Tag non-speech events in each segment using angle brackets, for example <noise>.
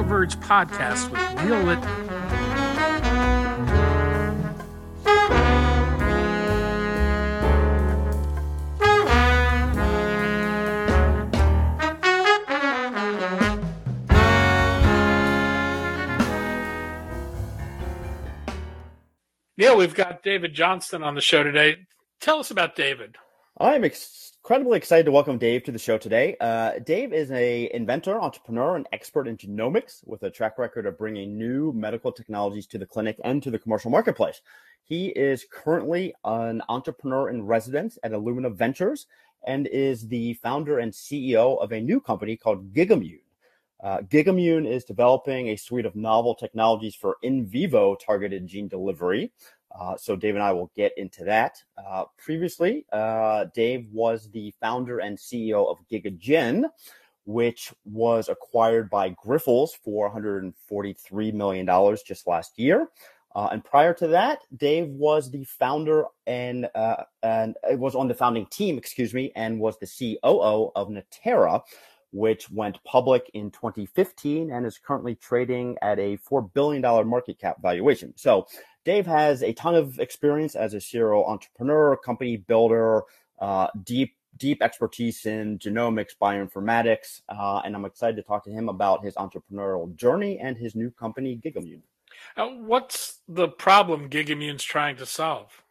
BioVerge podcast with Neil Litton. Neil, we've got David Johnston on the show today. Tell us about David. I'm incredibly excited to welcome Dave to the show today. Uh, Dave is a inventor, entrepreneur, and expert in genomics with a track record of bringing new medical technologies to the clinic and to the commercial marketplace. He is currently an entrepreneur in residence at Illumina Ventures and is the founder and CEO of a new company called Gigamune. Uh, Gigamune is developing a suite of novel technologies for in vivo targeted gene delivery. Uh, so Dave and I will get into that. Uh, previously, uh, Dave was the founder and CEO of GigaGen, which was acquired by Grifols for $143 million just last year. Uh, and prior to that, Dave was the founder and uh, and was on the founding team, excuse me, and was the COO of Natera, which went public in 2015 and is currently trading at a $4 billion market cap valuation. So, Dave has a ton of experience as a serial entrepreneur, company builder, uh, deep deep expertise in genomics, bioinformatics, uh, and I'm excited to talk to him about his entrepreneurial journey and his new company, Gigamune. What's the problem Gigamune's trying to solve?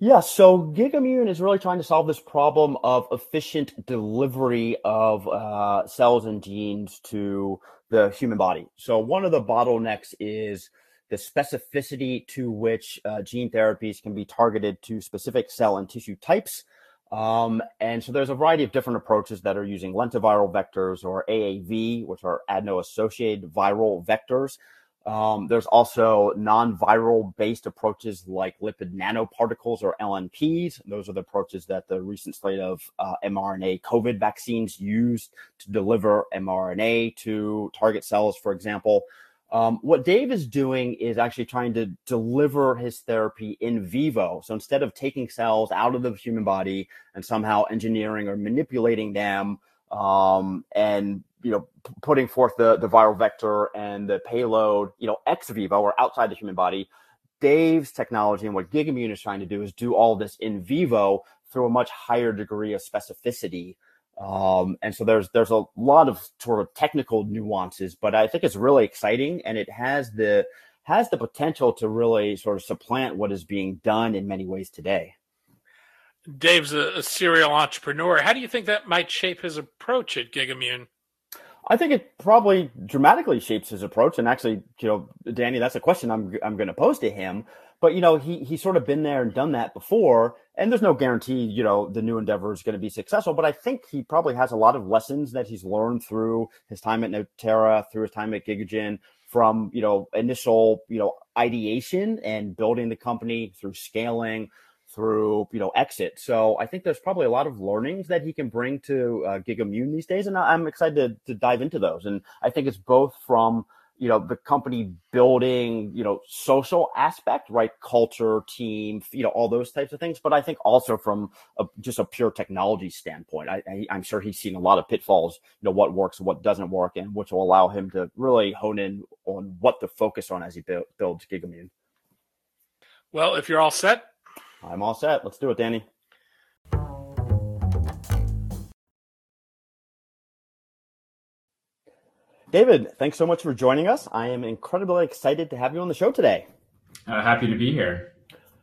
Yeah, so Gigamune is really trying to solve this problem of efficient delivery of uh, cells and genes to the human body. So one of the bottlenecks is the specificity to which uh, gene therapies can be targeted to specific cell and tissue types. Um, and so there's a variety of different approaches that are using lentiviral vectors or AAV, which are adeno-associated viral vectors. Um, there's also non-viral based approaches like lipid nanoparticles or LNPs. Those are the approaches that the recent slate of uh, mRNA COVID vaccines used to deliver mRNA to target cells, for example. Um, what Dave is doing is actually trying to deliver his therapy in vivo. So instead of taking cells out of the human body and somehow engineering or manipulating them um, and you know, putting forth the, the viral vector and the payload, you know, ex vivo or outside the human body. Dave's technology and what Gigamune is trying to do is do all this in vivo through a much higher degree of specificity. Um, and so there's there's a lot of sort of technical nuances, but I think it's really exciting and it has the has the potential to really sort of supplant what is being done in many ways today. Dave's a, a serial entrepreneur. How do you think that might shape his approach at Gigamune? I think it probably dramatically shapes his approach. And actually, you know, Danny, that's a question I'm I'm going to pose to him. But you know, he he's sort of been there and done that before, and there's no guarantee, you know, the new endeavor is going to be successful. But I think he probably has a lot of lessons that he's learned through his time at Natera, through his time at GigaGen, from you know initial you know ideation and building the company through scaling through you know exit. So I think there's probably a lot of learnings that he can bring to uh, Gigamune these days, and I'm excited to, to dive into those. And I think it's both from you know the company building you know social aspect right culture team you know all those types of things but i think also from a, just a pure technology standpoint I, I, am sure he's seen a lot of pitfalls you know what works what doesn't work and which will allow him to really hone in on what to focus on as he build, builds gigamune well if you're all set I'm all set. Let's do it, Danny. David, thanks so much for joining us. I am incredibly excited to have you on the show today. Uh, happy to be here.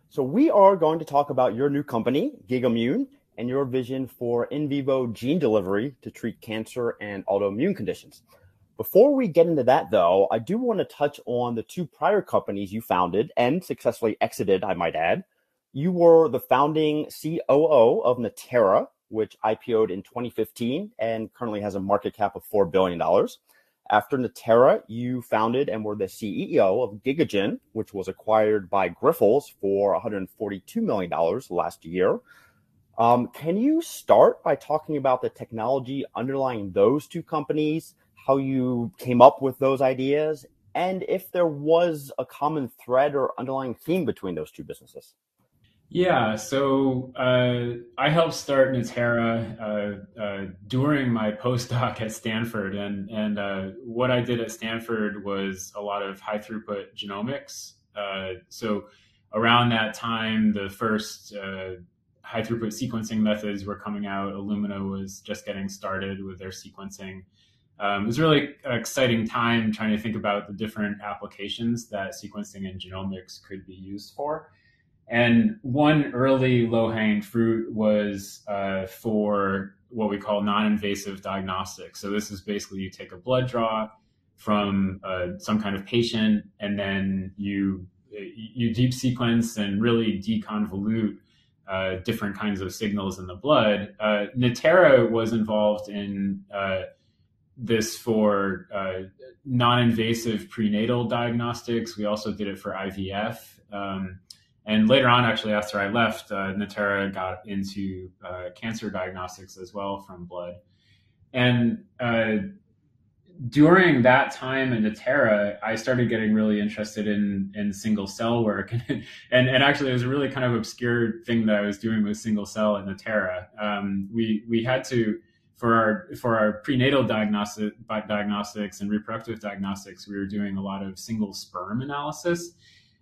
So, we are going to talk about your new company, Gigamune, and your vision for in vivo gene delivery to treat cancer and autoimmune conditions. Before we get into that, though, I do want to touch on the two prior companies you founded and successfully exited, I might add, you were the founding COO of Natera, which IPO'd in 2015 and currently has a market cap of $4 billion. After Natera, you founded and were the CEO of GigaGen, which was acquired by Grifols for $142 million last year. Um, can you start by talking about the technology underlying those two companies, how you came up with those ideas, and if there was a common thread or underlying theme between those two businesses? Yeah, so uh, I helped start Natera uh, uh, during my postdoc at Stanford, and and uh, what I did at Stanford was a lot of high throughput genomics. Uh, so around that time, the first uh, high throughput sequencing methods were coming out. Illumina was just getting started with their sequencing. Um, it was really an exciting time trying to think about the different applications that sequencing and genomics could be used for. And one early low hanging fruit was uh, for what we call non invasive diagnostics. So, this is basically you take a blood draw from uh, some kind of patient and then you you deep sequence and really deconvolute uh, different kinds of signals in the blood. Uh, Natera was involved in uh, this for uh, non-invasive prenatal diagnostics. We also did it for IVF. Um, and later on, actually, after I left, uh, Natera got into uh, cancer diagnostics as well from blood. And uh, during that time in Natera, I started getting really interested in in single cell work, <laughs> and and actually, it was a really kind of obscure thing that I was doing with single cell in Natera. Um, we we had to for our for our prenatal diagnostic diagnostics and reproductive diagnostics, we were doing a lot of single sperm analysis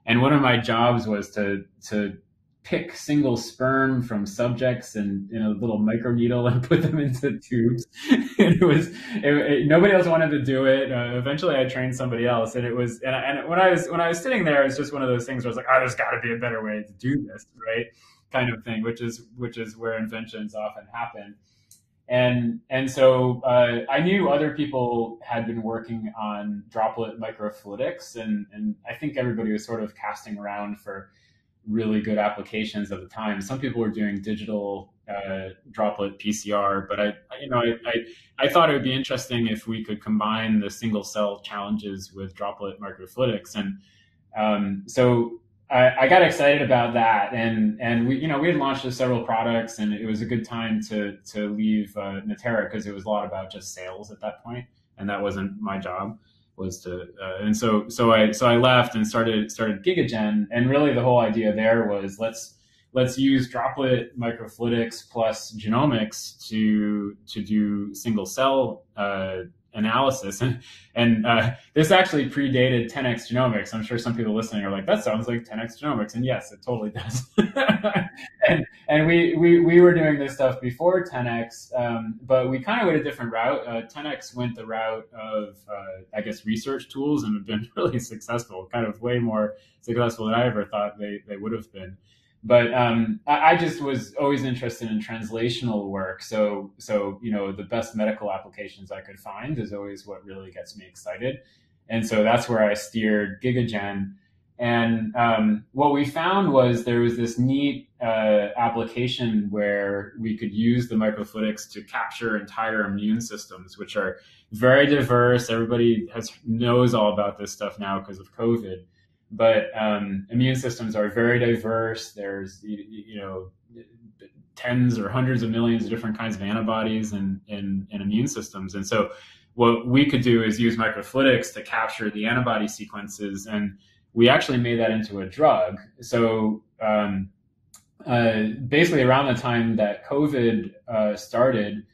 and one of my jobs was to to pick single sperm from subjects and in a little microneedle and <laughs> put them into tubes. <laughs> it was it, it, nobody else wanted to do it. Uh, eventually, I trained somebody else, and it was and, and when I was when I was sitting there, it was just one of those things where I was like, oh, there's got to be a better way to do this, right? Kind of thing, which is which is where inventions often happen and and so uh, I knew other people had been working on droplet microfluidics, and and I think everybody was sort of casting around for really good applications at the time. Some people were doing digital uh, droplet PCR, but I you know I, I, I thought it would be interesting if we could combine the single cell challenges with droplet microfluidics, and um, so I, I, got excited about that, and and we you know we had launched several products, and it was a good time to to leave uh, Natera because it was a lot about just sales at that point, and that wasn't my job was to uh, and so so I so I left and started started GigaGen, and really the whole idea there was let's let's use droplet microfluidics plus genomics to to do single cell uh, analysis. And, <laughs> and uh, this actually predated 10x genomics. I'm sure some people listening are like, that sounds like 10x genomics. And yes, it totally does. <laughs> and and we, we, we were doing this stuff before 10x, um, but we kind of went a different route. Uh, 10x went the route of, uh, I guess, research tools and have been <laughs> really successful, kind of way more successful than I ever thought they, they would have been but um, I, I, just was always interested in translational work. So, so you know, the best medical applications I could find is always what really gets me excited, and so that's where I steered GigaGen. And um, what we found was there was this neat uh, application where we could use the microfluidics to capture entire immune systems, which are very diverse. Everybody has knows all about this stuff now because of COVID but um, immune systems are very diverse. There's you, you, know tens or hundreds of millions of different kinds of antibodies and in, immune systems, and so what we could do is use microfluidics to capture the antibody sequences, and we actually made that into a drug. So um, uh, basically, around the time that COVID uh, started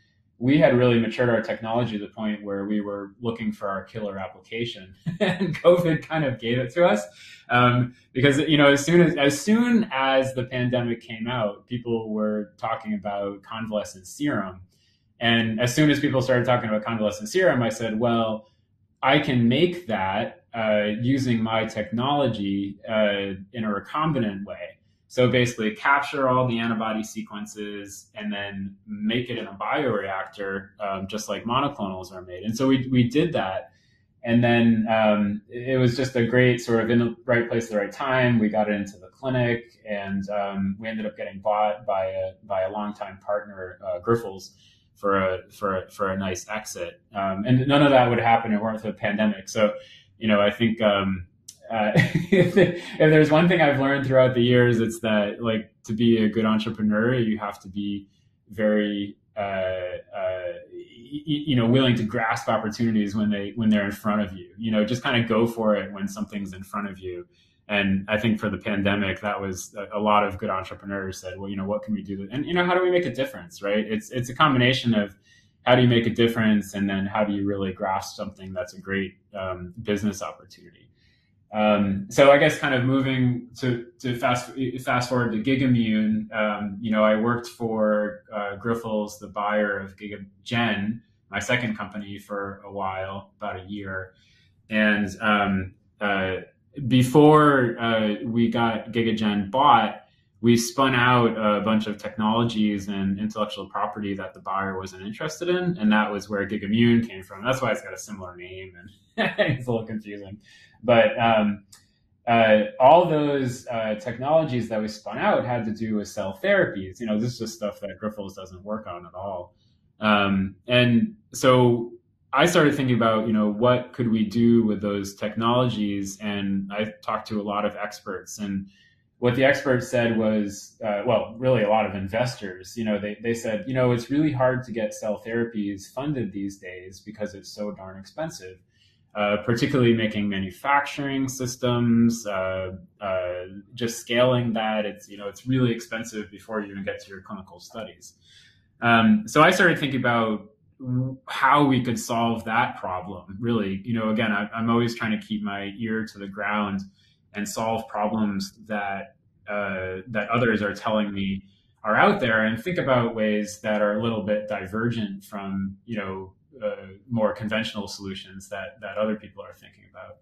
we had really matured our technology to the point where we were looking for our killer application, <laughs> and COVID kind of gave it to us. Um, because you know, as soon as as soon as the pandemic came out, people were talking about convalescent serum, and as soon as people started talking about convalescent serum, I said, well, I can make that uh, using my technology uh, in a recombinant way. So basically, capture all the antibody sequences and then make it in a bioreactor, um, just like monoclonals are made. And so we, we did that. And then um, it was just a great sort of in the right place at the right time. We got it into the clinic, and um, we ended up getting bought by a by a longtime partner, uh, Grifols, for a for a, for a nice exit. Um, and none of that would happen if it weren't for the pandemic. So, you know, I think um, uh, <laughs> if, there's one thing I've learned throughout the years, it's that like to be a good entrepreneur, you have to be very, uh, uh, you know, willing to grasp opportunities when they when they're in front of you. You know, just kind of go for it when something's in front of you. And I think for the pandemic, that was a, lot of good entrepreneurs said, well, you know, what can we do? And, you know, how do we make a difference, right? It's, it's a combination of how do you make a difference? And then how do you really grasp something that's a great um, business opportunity? Um, so I guess kind of moving to, to fast fast forward to GigaMune, um, you know, I worked for uh, the buyer of GigaGen, my second company for a while, about a year, and um, uh, before uh, we got GigaGen bought, we spun out a bunch of technologies and intellectual property that the buyer wasn't interested in, and that was where GigaMune came from. That's why it's got a similar name, and <laughs> it's a little confusing. But um, uh, all those uh, technologies that we spun out had to do with cell therapies. You know, this is just stuff that Grifols doesn't work on at all. Um, and so I started thinking about, you know, what could we do with those technologies? And I talked to a lot of experts, and what the experts said was, uh, well, really a lot of investors, you know, they, they said, you know, it's really hard to get cell therapies funded these days because it's so darn expensive. Uh, particularly making manufacturing systems, uh, uh, just scaling that. It's you know it's really expensive before you even get to your clinical studies. Um, so I started thinking about how we could solve that problem. Really, you know, again, I, am always trying to keep my ear to the ground and solve problems that uh, that others are telling me are out there, and think about ways that are a little bit divergent from you know more conventional solutions that that other people are thinking about.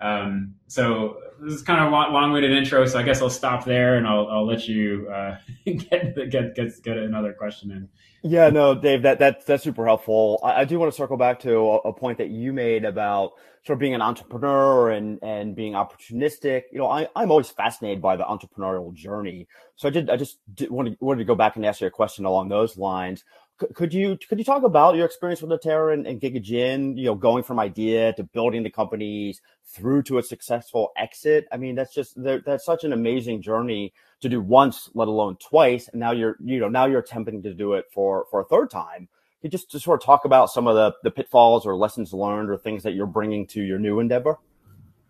Um, so this is kind of a long-winded intro, so I guess I'll stop there and I'll, I'll let you uh, <laughs> get, get get get another question in. Yeah, no, Dave, that, that that's super helpful. I, I do want to circle back to a, a, point that you made about sort of being an entrepreneur and, and being opportunistic. You know, I, I'm always fascinated by the entrepreneurial journey. So I did, I just did, wanted, wanted to go back and ask you a question along those lines. Could you, could you talk about your experience with Natera and, and GigaGen, you know, going from idea to building the companies through to a successful exit? I mean, that's just, that's such an amazing journey to do once, let alone twice. And now you're, you know, now you're attempting to do it for, for a third time. Could you just, just sort of talk about some of the, the pitfalls or lessons learned or things that you're bringing to your new endeavor?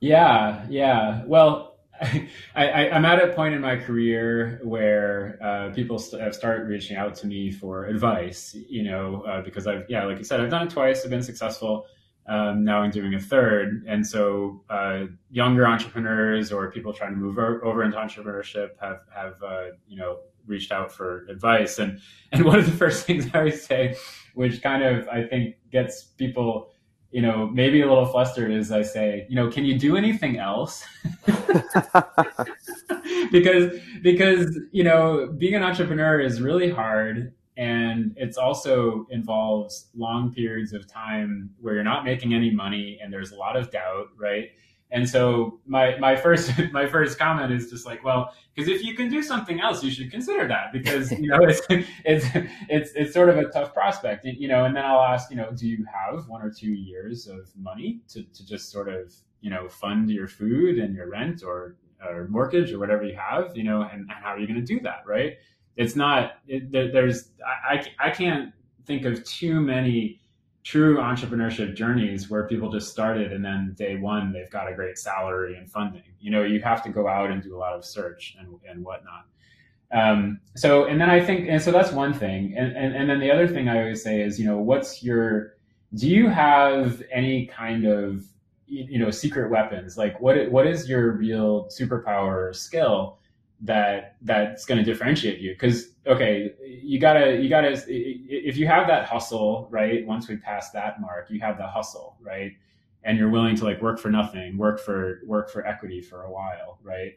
Yeah, yeah. Well, I, am at a point in my career where uh, people st- have started reaching out to me for advice, you know, uh, because I've, yeah, like you said, I've done it twice, I've been successful. Um, now I'm doing a third. And so uh, younger entrepreneurs or people trying to move over into entrepreneurship have, have uh, you know, reached out for advice. And, and one of the <laughs> first things I always say, which kind of, I think gets people, you know, maybe a little flustered as I say, you know, can you do anything else? <laughs> because, because, you know, being an entrepreneur is really hard and it's also involves long periods of time where you're not making any money and there's a lot of doubt right and so my my first <laughs> my first comment is just like well because if you can do something else you should consider that because you know <laughs> it's it's it's it's sort of a tough prospect you know and then i'll ask you know do you have one or two years of money to, to just sort of you know fund your food and your rent or or mortgage or whatever you have you know and, and how are you going to do that right? It's not it, there's I, I can't think of too many true entrepreneurship journeys where people just started and then day one they've got a great salary and funding. You know you have to go out and do a lot of search and, and whatnot. Um, so and then i think and so that's one thing. And, and and then the other thing i always say is you know what's your do you have any kind of you know secret weapons? Like what what is your real superpower or skill that that's going to differentiate you? Because okay you gotta you gotta if you have that hustle right once we pass that mark you have the hustle right? And you're willing to like work for nothing work for work for equity for a while right?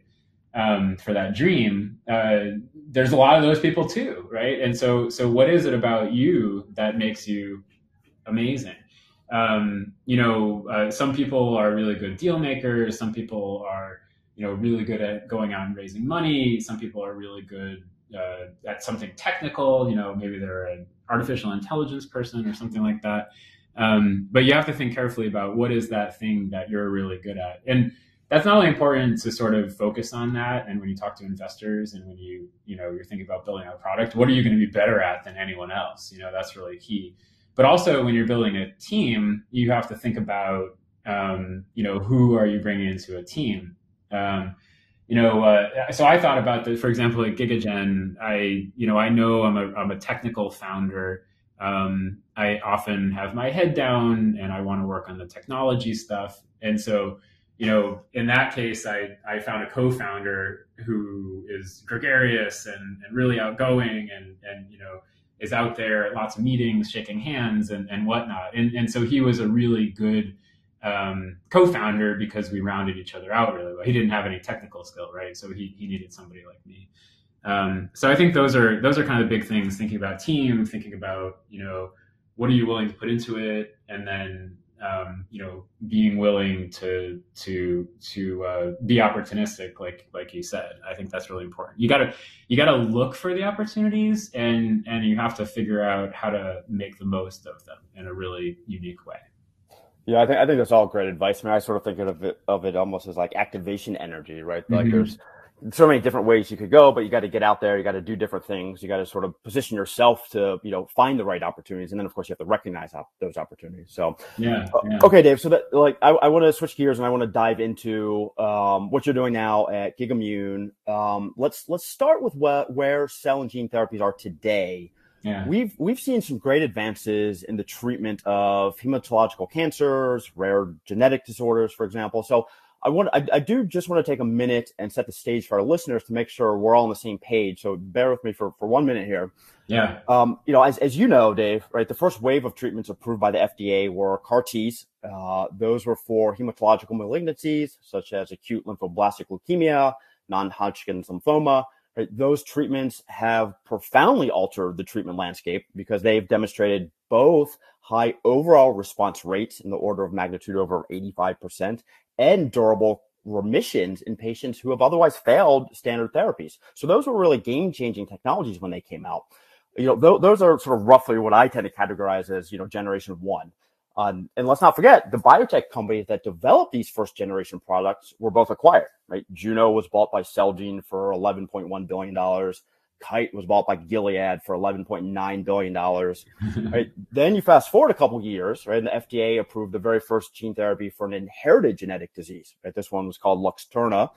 Um, for that dream uh, there's a lot of those people too right? And so so what is it about you that makes you amazing? Um, you know uh, some people are really good deal makers some people are you know really good at going out and raising money. Some people are really good uh, at something technical. You know, maybe they're an artificial intelligence person or something like that. Um, but you have to think carefully about what is that thing that you're really good at, and that's not only important to sort of focus on that. And when you talk to investors and when you you know you're thinking about building a product, what are you going to be better at than anyone else? You know, that's really key. But also when you're building a team, you have to think about um, you know who are you bringing into a team Um, you know, uh, so I thought about this, for example, at GigaGen, I, you know, I know I'm a, I'm a technical founder. Um, I often have my head down and I want to work on the technology stuff. And so, you know, in that case, I, I found a co-founder who is gregarious and, and really outgoing and, and, you know, is out there at lots of meetings, shaking hands and, and whatnot. And, and so he was a really good um, co-founder because we rounded each other out really well. He didn't have any technical skill, right? So he, he needed somebody like me. Um, so I think those are those are kind of the big things. Thinking about team, thinking about you know what are you willing to put into it, and then um, you know being willing to to to uh, be opportunistic, like like you said. I think that's really important. You gotta you gotta look for the opportunities, and and you have to figure out how to make the most of them in a really unique way. Yeah, I think I think that's all great advice. I mean, I sort of think of it of it almost as like activation energy, right? Like mm-hmm. there's so many different ways you could go, but you got to get out there. You got to do different things. You got to sort of position yourself to, you know, find the right opportunities. And then of course you have to recognize those opportunities. So, yeah, uh, yeah. Okay, Dave. So that like, I, I want to switch gears and I want to dive into, um, what you're doing now at Gigamune. Um, let's, let's start with what, where cell and gene therapies are today. Yeah. We've, we've seen some great advances in the treatment of hematological cancers, rare genetic disorders, for example. So I want I, I, do just want to take a minute and set the stage for our listeners to make sure we're all on the same page. So bear with me for, for one minute here. Yeah. Um, you know, as, as you know, Dave, right, the first wave of treatments approved by the FDA were CAR Ts. Uh, those were for hematological malignancies such as acute lymphoblastic leukemia, non-Hodgkin's lymphoma. Right? Those treatments have profoundly altered the treatment landscape because they've demonstrated both high overall response rates in the order of magnitude over 85% and durable remissions in patients who have otherwise failed standard therapies. So those were really game changing technologies when they came out. You know, th- those are sort of roughly what I tend to categorize as, you know, generation one. Um, and let's not forget the biotech companies that developed these first generation products were both acquired, right? Juno was bought by Celgene for $11.1 billion. Kite was bought by Gilead for $11.9 billion. <laughs> right? Then you fast forward a couple years, right? And the FDA approved the very first gene therapy for an inherited genetic disease, right? This one was called Luxturna.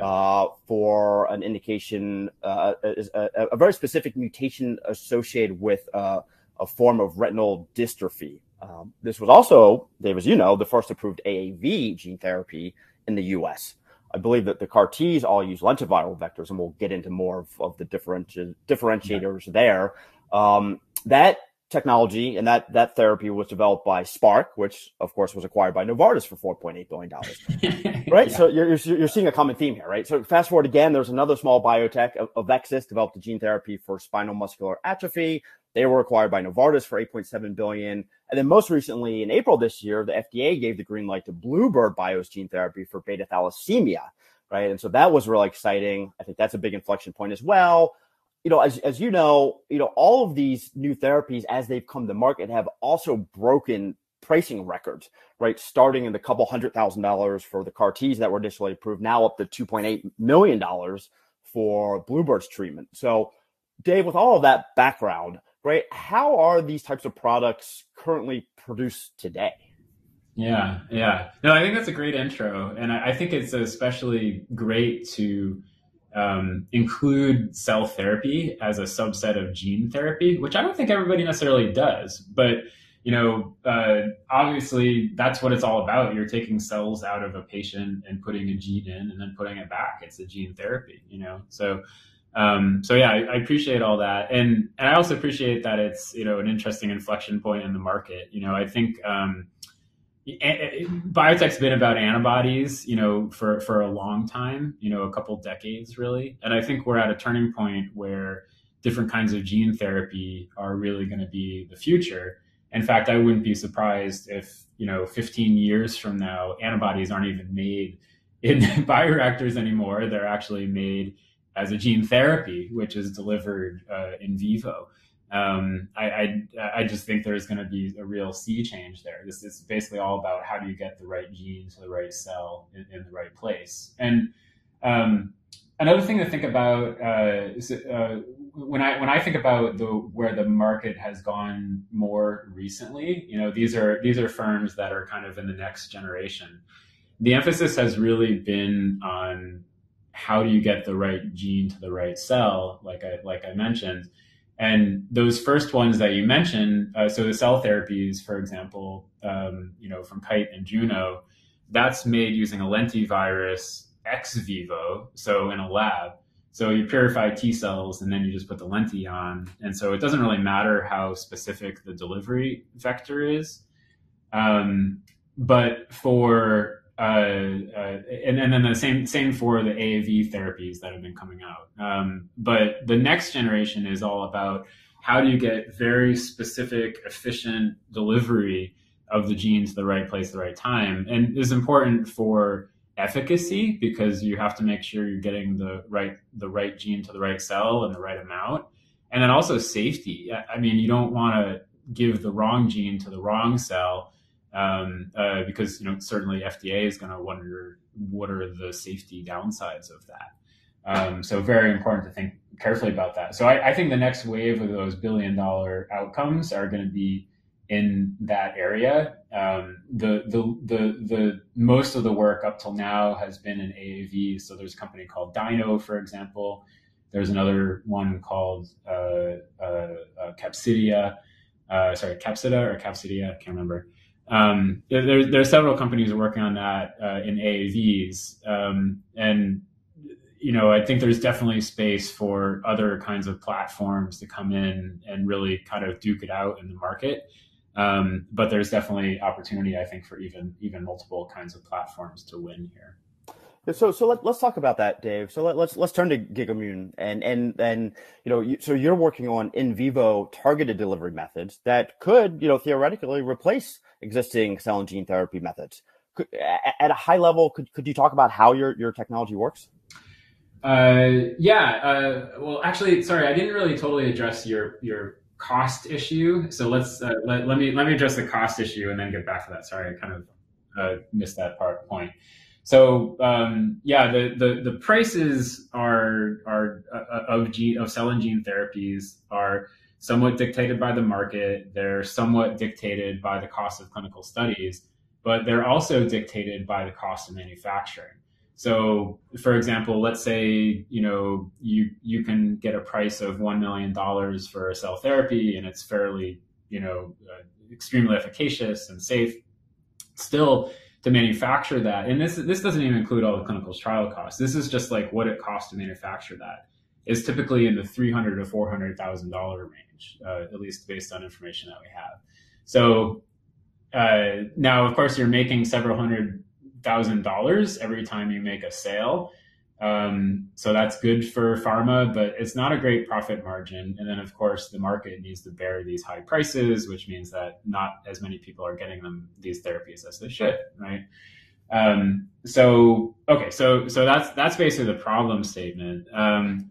Uh, for an indication, uh, a, a, a, very specific mutation associated with uh, a form of retinal dystrophy. Um, this was also, Dave, as you know, the first approved AAV gene therapy in the U.S. I believe that the CAR Ts all use lentiviral vectors, and we'll get into more of, of the differenti- differentiators yeah. there. Um, that technology and that that therapy was developed by Spark, which of course was acquired by Novartis for four point eight billion dollars. <laughs> right. Yeah. So you're, you're, you're seeing a common theme here, right? So fast forward again, there's another small biotech, Avexis, developed a gene therapy for spinal muscular atrophy. They were acquired by Novartis for 8.7 billion. And then most recently in April this year, the FDA gave the green light to Bluebird Bio's gene therapy for beta thalassemia, right? And so that was really exciting. I think that's a big inflection point as well. You know, as, as you know, you know, all of these new therapies as they've come to market have also broken pricing records, right? Starting in the couple hundred thousand dollars for the CAR Ts that were initially approved, now up to $2.8 million for Bluebird's treatment. So, Dave, with all of that background, right? How are these types of products currently produced today? Yeah, yeah. No, I think that's a great intro. And I, I think it's especially great to um, include cell therapy as a subset of gene therapy, which I don't think everybody necessarily does. But, you know, uh, obviously that's what it's all about. You're taking cells out of a patient and putting a gene in and then putting it back. It's a gene therapy, you know? So, um, so yeah, I, I, appreciate all that, and and I also appreciate that it's you know an interesting inflection point in the market. You know, I think um, biotech's been about antibodies, you know, for for a long time, you know, a couple decades really, and I think we're at a turning point where different kinds of gene therapy are really going to be the future. In fact, I wouldn't be surprised if you know 15 years from now antibodies aren't even made in <laughs> bioreactors anymore; they're actually made as a gene therapy, which is delivered uh, in vivo. Um, I, I, I, just think there's going to be a real sea change there. This is basically all about how do you get the right gene to the right cell in, in the right place. And um, another thing to think about uh, is, uh, when I when I think about the where the market has gone more recently, you know, these are these are firms that are kind of in the next generation. the emphasis has really been on how do you get the right gene to the right cell, like I like I mentioned. And those first ones that you mentioned, uh, so the cell therapies, for example, um, you know, from Kite and Juno, that's made using a lentivirus ex vivo, so in a lab. So you purify T cells and then you just put the lenti on. And so it doesn't really matter how specific the delivery vector is. Um, but for uh, uh, and, and then the same same for the AAV therapies that have been coming out. Um, but the next generation is all about how do you get very specific, efficient delivery of the gene to the right place, the right time, and is important for efficacy because you have to make sure you're getting the right the right gene to the right cell and the right amount, and then also safety. I mean, you don't want to give the wrong gene to the wrong cell um, uh, because you know certainly FDA is going to wonder what are the safety downsides of that. Um, so very important to think carefully about that. So I, I, think the next wave of those billion dollar outcomes are going to be in that area. Um, the, the the the most of the work up till now has been in AAV. So there's a company called Dino, for example. There's another one called uh, uh, uh Capsidia, uh, sorry, Capsida or Capsidia, I can't remember. Um, there, there, are several companies working on that uh, in AAVs, um, and you know I think there's definitely space for other kinds of platforms to come in and really kind of duke it out in the market. Um, but there's definitely opportunity, I think, for even even multiple kinds of platforms to win here. So, so let, us talk about that, Dave. So let, let's, let's turn to Gigamune, and and and you know, you, so you're working on in vivo targeted delivery methods that could, you know, theoretically replace existing cell and gene therapy methods. Could, at a high level, could could you talk about how your your technology works? Uh, yeah. Uh, well, actually, sorry, I didn't really totally address your your cost issue. So let's uh, let, let me let me address the cost issue and then get back to that. Sorry, I kind of uh, missed that part point. So um, yeah, the, the, the prices are are uh, of gene of cell and gene therapies are somewhat dictated by the market. They're somewhat dictated by the cost of clinical studies, but they're also dictated by the cost of manufacturing. So, for example, let's say you know you you can get a price of one million dollars for a cell therapy, and it's fairly you know uh, extremely efficacious and safe. Still, to manufacture that. And this this doesn't even include all the clinical trial costs. This is just like what it costs to manufacture that is typically in the three hundred to four hundred thousand dollar range, uh, at least based on information that we have. So uh, now, of course, you're making several hundred thousand dollars every time you make a sale. Um, so that's good for pharma, but it's not a great profit margin. And then, of course, the market needs to bear these high prices, which means that not as many people are getting them these therapies as they should, right? Um, so okay, so so that's that's basically the problem statement. Um,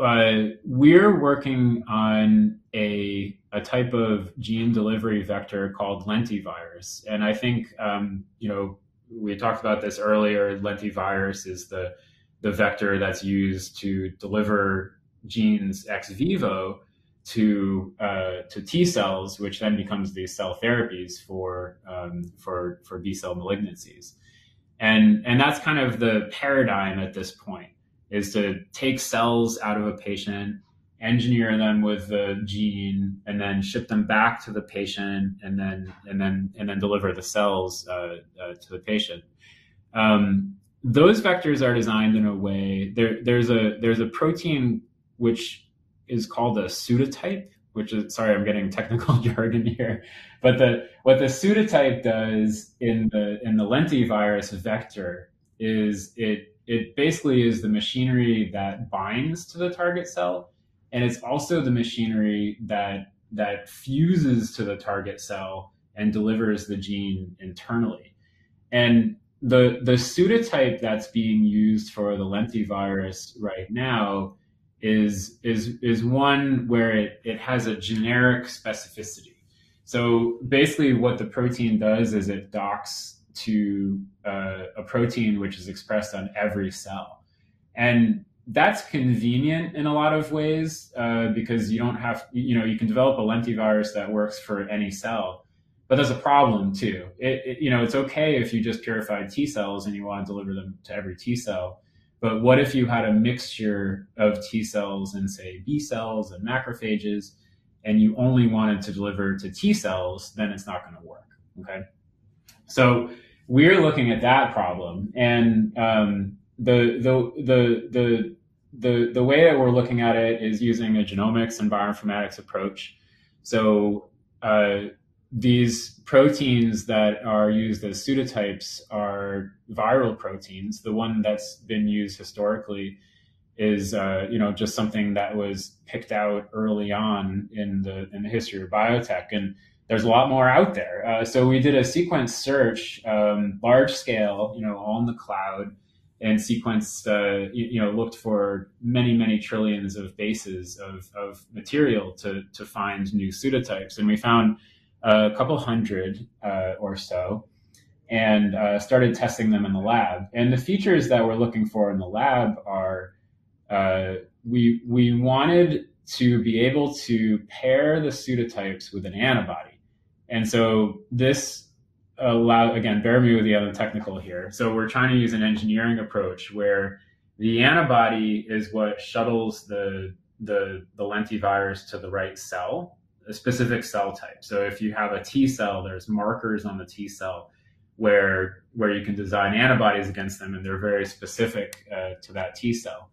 uh, we're working on a a type of gene delivery vector called lentivirus, and I think um, you know we talked about this earlier. Lentivirus is the the vector that's used to deliver genes ex vivo to uh, to T cells, which then becomes these cell therapies for um, for for B cell malignancies, and and that's kind of the paradigm at this point is to take cells out of a patient engineer them with the gene and then ship them back to the patient and then and then and then deliver the cells uh, uh, to the patient. Um, those vectors are designed in a way there, there's a there's a protein which is called a pseudotype which is sorry i'm getting technical <laughs> jargon here but the what the pseudotype does in the in the lentivirus vector is it it basically is the machinery that binds to the target cell and it's also the machinery that that fuses to the target cell and delivers the gene internally. And the the pseudotype that's being used for the lentivirus right now is is is one where it, it has a generic specificity. So basically, what the protein does is it docks to uh, a protein which is expressed on every cell, and that's convenient in a lot of ways uh, because you don't have you know you can develop a lentivirus that works for any cell but there's a problem too. It, it, you know, it's okay if you just purified T cells and you want to deliver them to every T cell. But what if you had a mixture of T cells and say B cells and macrophages, and you only wanted to deliver to T cells? Then it's not going to work. Okay. So we're looking at that problem, and um, the the the the the the way that we're looking at it is using a genomics and bioinformatics approach. So uh, these proteins that are used as pseudotypes are viral proteins. The one that's been used historically is uh, you know just something that was picked out early on in the in the history of biotech, and there's a lot more out there. Uh, so we did a sequence search, um, large scale, you know, on the cloud and sequenced, uh, you, you, know, looked for many, many trillions of bases of, of material to, to find new pseudotypes. And we found a couple hundred uh, or so and uh, started testing them in the lab. And the features that we're looking for in the lab are uh, we, we wanted to be able to pair the pseudotypes with an antibody. And so this allow again bear me with the other technical here. So we're trying to use an engineering approach where the antibody is what shuttles the the the lentivirus to the right cell a specific cell type. So if you have a t cell there's markers on the t cell where where you can design antibodies against them and they're very specific uh, to that t cell.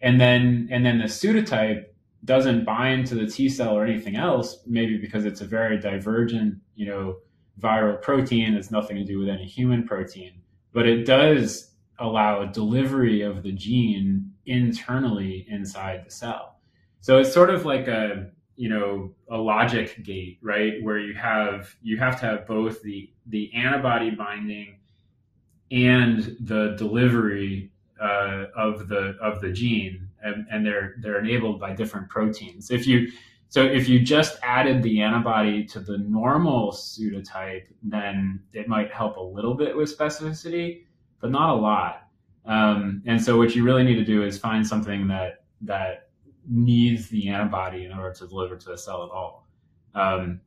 And then and then the pseudotype doesn't bind to the t cell or anything else maybe because it's a very divergent you know viral protein. It's nothing to do with any human protein, but it does allow delivery of the gene internally inside the cell. So it's sort of like a you know a logic gate, right? Where you have you have to have both the the antibody binding and the delivery uh, of the of the gene, and, and they're they're enabled by different proteins. If you so if you just added the antibody to the normal pseudotype, then it might help a little bit with specificity, but not a lot. Um, and so what you really need to do is find something that that needs the antibody in order to deliver to the cell at all. Um,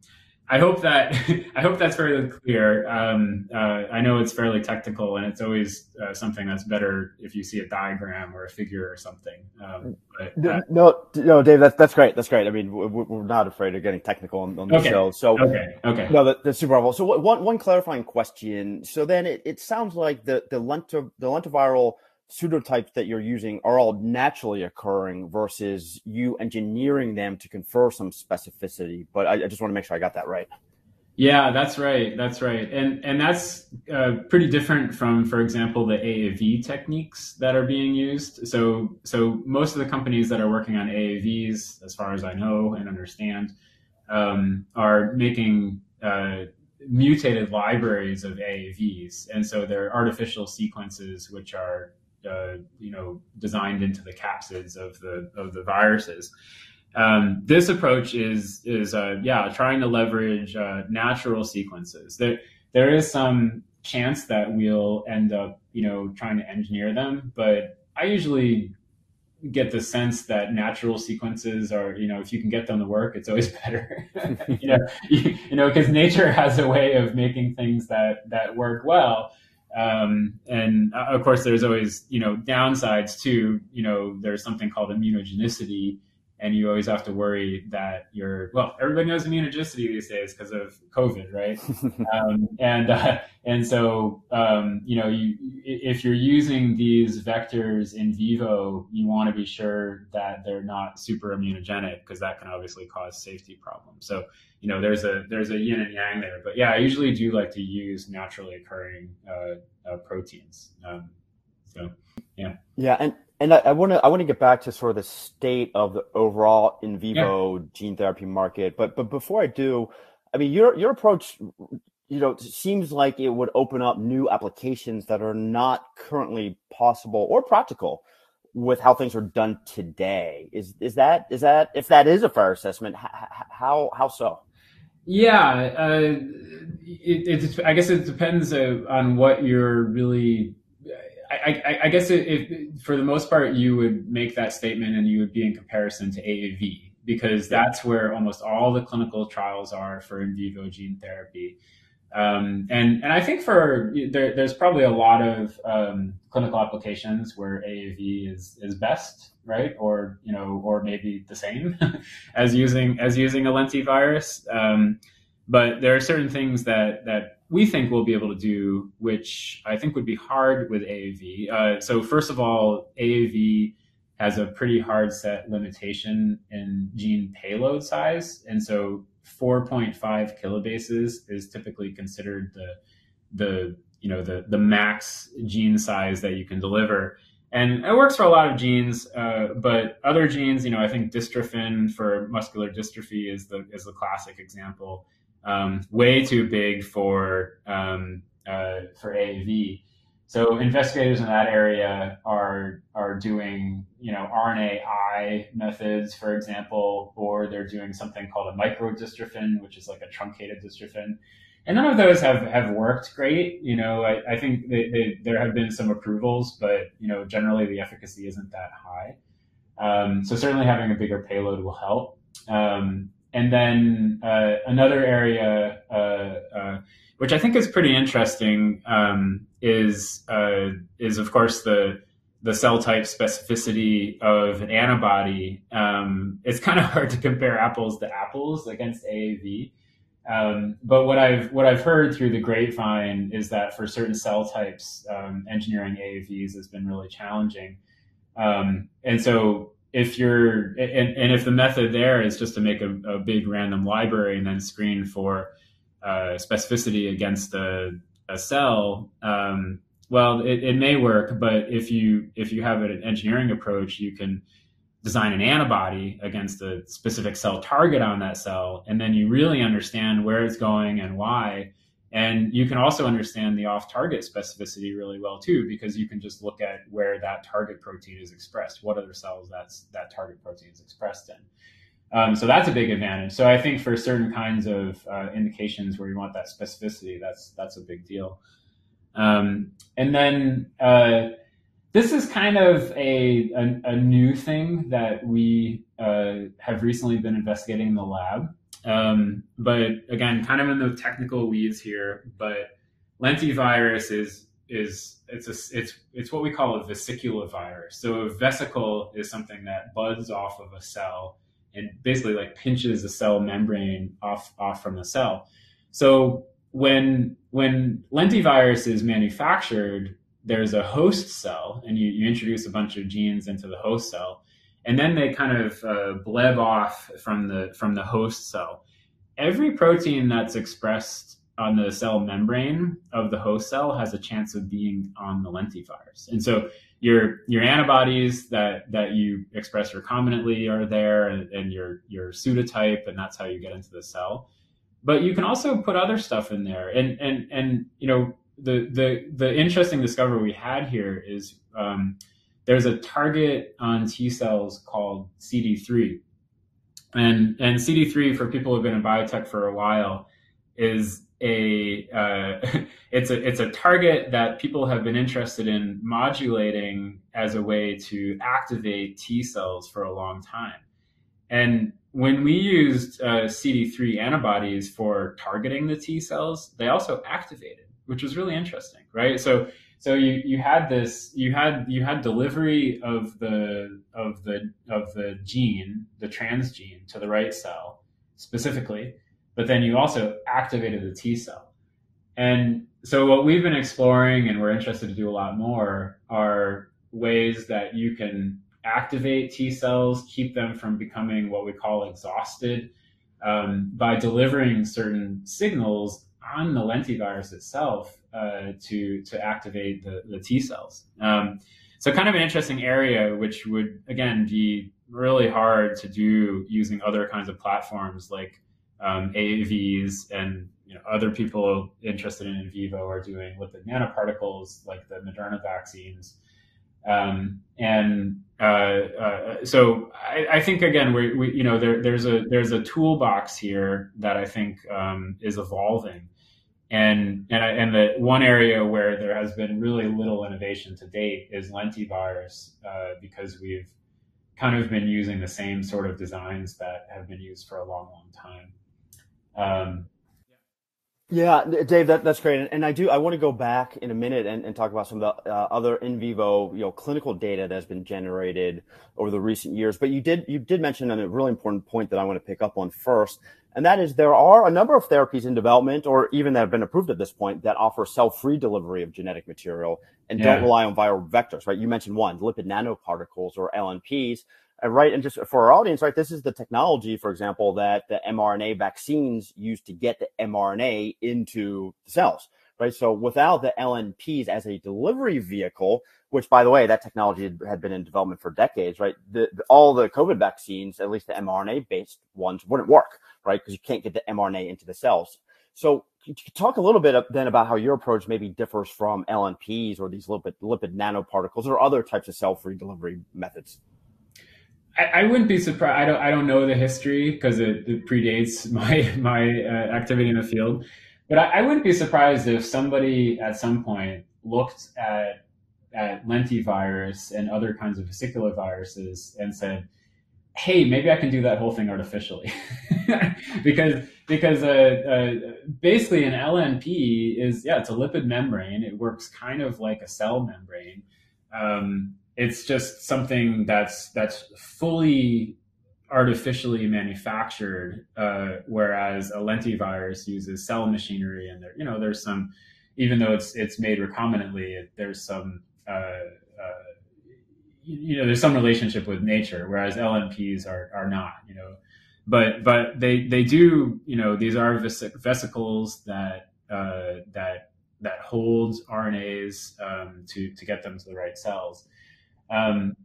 I hope that <laughs> I hope that's fairly clear. Um, uh, I know it's fairly technical, and it's always uh, something that's better if you see a diagram or a figure or something. Um, but, uh, no, no, Dave, that's that's great. That's great. I mean, we're not afraid of getting technical on, on the okay. show. So, okay, okay, no, that, that's super helpful. So, one one clarifying question. So then, it, it sounds like the the lentiviral pseudotypes that you're using are all naturally occurring versus you engineering them to confer some specificity. But I, I just want to make sure I got that right. Yeah, that's right. That's right. And and that's uh, pretty different from, for example, the AAV techniques that are being used. So so most of the companies that are working on AAVs, as far as I know and understand, um, are making uh, mutated libraries of AAVs, and so they're artificial sequences which are uh, you know designed into the capsids of the of the viruses. Um, this approach is is uh, yeah trying to leverage uh, natural sequences. There there is some chance that we'll end up you know trying to engineer them, but I usually get the sense that natural sequences are you know if you can get them to work it's always <laughs> better <laughs> you know you, you know because nature has a way of making things that that work well um, and uh, of course, there's always you know downsides too. You know, there's something called immunogenicity, and you always have to worry that you're well. Everybody knows immunogenicity these days because of COVID, right? <laughs> um, and uh, and so um, you know, you if you're using these vectors in vivo, you want to be sure that they're not super immunogenic because that can obviously cause safety problems. So you know, there's a there's a yin and yang there. But yeah, I usually do like to use naturally occurring uh, uh, proteins. Um, so yeah, yeah, and and I want to I want to get back to sort of the state of the overall in vivo yeah. gene therapy market. But but before I do, I mean your your approach, you know, seems like it would open up new applications that are not currently possible or practical with how things are done today. Is is that is that if that is a fair assessment? How how so? Yeah, uh, it, it, I guess it depends uh, on what you're really. I, I, I guess it, for the most part, you would make that statement and you would be in comparison to AAV. because that's where almost all the clinical trials are for in vivo gene therapy. Um, and and I think for there, there's probably a lot of um, clinical applications where AAV is is best, right? Or you know, or maybe the same <laughs> as using as using a lentivirus. Um, but there are certain things that that we think we'll be able to do, which I think would be hard with AAV. Uh, so first of all, AAV has a pretty hard set limitation in gene payload size, and so 4.5 kilobases is typically considered the the you know the the max gene size that you can deliver. And it works for a lot of genes uh, but other genes you know i think dystrophin for muscular dystrophy is the is the classic example um, way too big for um, uh, for AAV so investigators in that area are are doing you know RNAi methods, for example, or they're doing something called a microdystrophin, which is like a truncated dystrophin. And none of those have, have worked great. You know, I, I think they, they, there have been some approvals, but you know, generally the efficacy isn't that high. Um, so certainly having a bigger payload will help. Um, and then uh, another area uh, uh, which I think is pretty interesting, um, is uh, is of course the the cell type specificity of an antibody. Um, it's kind of <laughs> hard to compare apples to apples against AAV. Um, but what I've what I've heard through the grapevine is that for certain cell types, um, engineering AAVs has been really challenging. Um, and so if you're and, and, if the method there is just to make a, a big random library and then screen for uh, specificity against a, a cell, um, well, it, it, may work. But if you if you have an engineering approach, you can design an antibody against a specific cell target on that cell, and then you really understand where it's going and why. And you can also understand the off-target specificity really well too, because you can just look at where that target protein is expressed, what other cells that's that target protein is expressed in. Um, so that's a big advantage. So I think for certain kinds of uh, indications where you want that specificity, that's that's a big deal. Um, and then uh, this is kind of a, a, a new thing that we uh, have recently been investigating in the lab. Um, but again, kind of in the technical weeds here. But lentivirus is is it's a, it's it's what we call a vesicular virus. So a vesicle is something that buds off of a cell and basically like pinches the cell membrane off off from the cell. So when when lentivirus is manufactured, there's a host cell, and you, you introduce a bunch of genes into the host cell, and then they kind of uh, bleb off from the from the host cell. Every protein that's expressed on the cell membrane of the host cell has a chance of being on the lentivirus, and so your your antibodies that that you express recombinantly are there and, and, your your pseudotype and that's how you get into the cell. But you can also put other stuff in there. And and and you know the the the interesting discovery we had here is um, there's a target on T cells called CD3 and and CD3 for people who've been in biotech for a while is a uh, <laughs> it's a it's a target that people have been interested in modulating as a way to activate T cells for a long time. And when we used uh, CD3 antibodies for targeting the T cells, they also activated, which was really interesting, right? So so you, you had this you had you had delivery of the of the of the gene the transgene to the right cell specifically but then you also activated the T cell. And so what we've been exploring and we're interested to do a lot more are ways that you can activate T cells, keep them from becoming what we call exhausted um, by delivering certain signals on the lentivirus itself uh, to to activate the, the T cells. Um, so kind of an interesting area, which would again be really hard to do using other kinds of platforms like um, AAVs and you know, other people interested in in vivo are doing lipid nanoparticles like the Moderna vaccines. Um, and uh, uh, so I, I, think again, we, we, you know, there, there's a there's a toolbox here that I think um, is evolving, and and I, and the one area where there has been really little innovation to date is lentivirus, uh, because we've kind of been using the same sort of designs that have been used for a long, long time. Um, yeah, Dave, that, that's great. And, I do, I want to go back in a minute and, and talk about some of the uh, other in vivo, you know, clinical data that has been generated over the recent years. But you did, you did mention a really important point that I want to pick up on first. And that is there are a number of therapies in development or even that have been approved at this point that offer cell-free delivery of genetic material and yeah. don't rely on viral vectors, right? You mentioned one, lipid nanoparticles or LNPs. And right, and just for our audience, right, this is the technology, for example, that the mRNA vaccines use to get the mRNA into the cells, right? So without the LNPs as a delivery vehicle, which by the way, that technology had been in development for decades, right? The, the, all the COVID vaccines, at least the mRNA based ones, wouldn't work, right? Because you can't get the mRNA into the cells. So talk a little bit then about how your approach maybe differs from LNPs or these lipid, lipid nanoparticles or other types of cell-free delivery methods. I, I, wouldn't be surprised. I don't. I don't know the history because it, it, predates <laughs> my my uh, activity in the field. But I, I, wouldn't be surprised if somebody at some point looked at at lentivirus and other kinds of vesicular viruses and said, "Hey, maybe I can do that whole thing artificially," <laughs> because because uh, uh, basically an LNP is yeah, it's a lipid membrane. It works kind of like a cell membrane. Um, it's just something that's that's fully artificially manufactured, uh, whereas a lentivirus uses cell machinery, and there, you know, there's some, even though it's it's made recombinantly, there's some, uh, uh, you know, there's some relationship with nature, whereas lmps are are not, you know, but but they they do, you know, these are vesicles that uh, that that hold RNAs um, to to get them to the right cells. Um,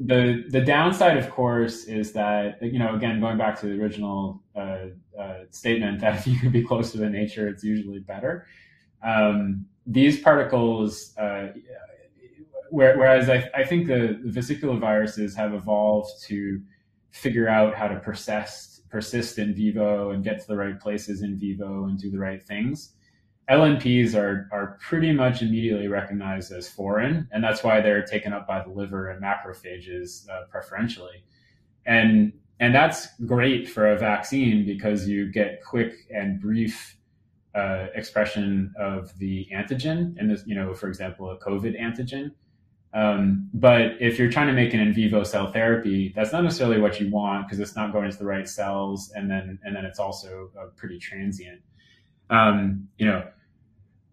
the the downside, of course, is that you know again going back to the original uh, uh, statement that <laughs> if you can be close to the nature, it's usually better. Um, these particles, uh, whereas I, I think the, the, vesicular viruses have evolved to figure out how to persist persist in vivo and get to the right places in vivo and do the right things. LNPs are are pretty much immediately recognized as foreign, and that's why they're taken up by the liver and macrophages uh, preferentially. And and that's great for a vaccine because you get quick and brief uh, expression of the antigen, and this, you know, for example, a COVID antigen. Um, but if you're trying to make an in vivo cell therapy, that's not necessarily what you want because it's not going to the right cells, and then and then it's also uh, pretty transient. Um, you know,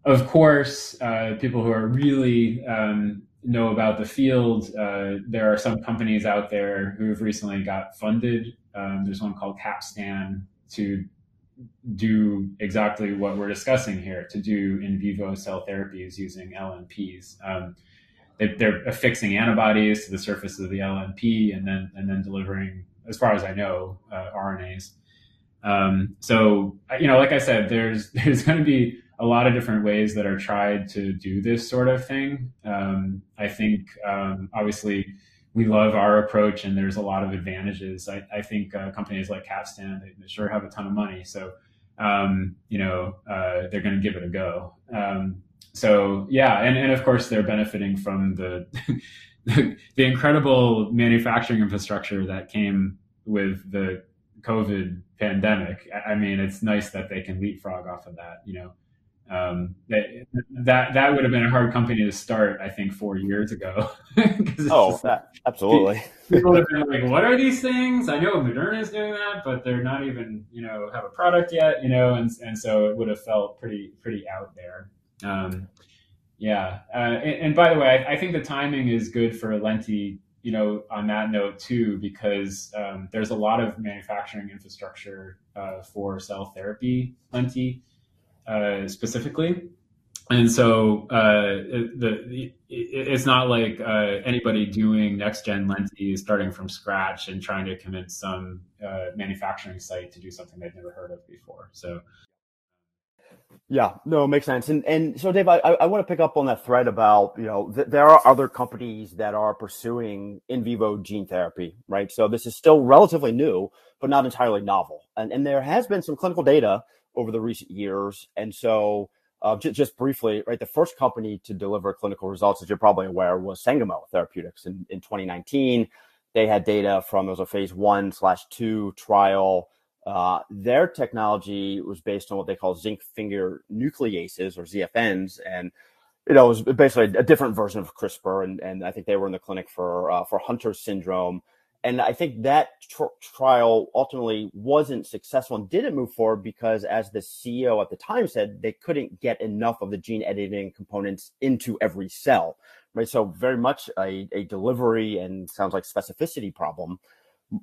of course, uh, people who are really um, know about the field, uh, there are some companies out there who have recently got funded. Um, there's one called Capstan to do exactly what we're discussing here, to do in vivo cell therapies using LNPs. Um, they, are affixing antibodies to the surface of the LNP and then and then delivering, as far as I know, uh, RNAs. Um, so you know, like I said, there's <laughs> there's going to be a lot of different ways that are tried to do this sort of thing. Um, I think um, obviously we love our approach, and there's a lot of advantages. I, I think uh, companies like Capstan they, sure have a ton of money, so um, you know uh, they're going to give it a go. Um, so yeah, and, and of course they're benefiting from the <laughs> the incredible manufacturing infrastructure that came with the COVID pandemic. I mean, it's nice that they can leapfrog off of that, you know. Um, that that that would have been a hard company to start, I think, four years ago. <laughs> oh, that, absolutely. People have been like, "What are these things?" I know Moderna is doing that, but they're not even, you know, have a product yet, you know, and and so it would have felt pretty pretty out there. Um, yeah, uh, and, and, by the way, I, I, think the timing is good for Lenti. You know, on that note too, because um, there's a lot of manufacturing infrastructure uh, for cell therapy Lenti uh, specifically. And so uh, the, it's not like uh, anybody doing next gen Lenti is starting from scratch and trying to convince some uh, manufacturing site to do something they've never heard of before. So yeah, no, it makes sense. And and so, Dave, I, I want to pick up on that thread about you know th- there are other companies that are pursuing in vivo gene therapy, right? So this is still relatively new, but not entirely novel. And and there has been some clinical data over the recent years. And so, uh, j- just briefly, right, the first company to deliver clinical results, as you're probably aware, was Sangamo Therapeutics in, in 2019. they had data from it was a phase one slash two trial. Uh, their technology was based on what they call zinc finger nucleases or ZFNs, and you know it was basically a different version of CRISPR. And, and I think they were in the clinic for uh, for Hunter syndrome. And I think that tr- trial ultimately wasn't successful and didn't move forward because, as the CEO at the time said, they couldn't get enough of the gene editing components into every cell right? So very much a, a delivery and sounds like specificity problem.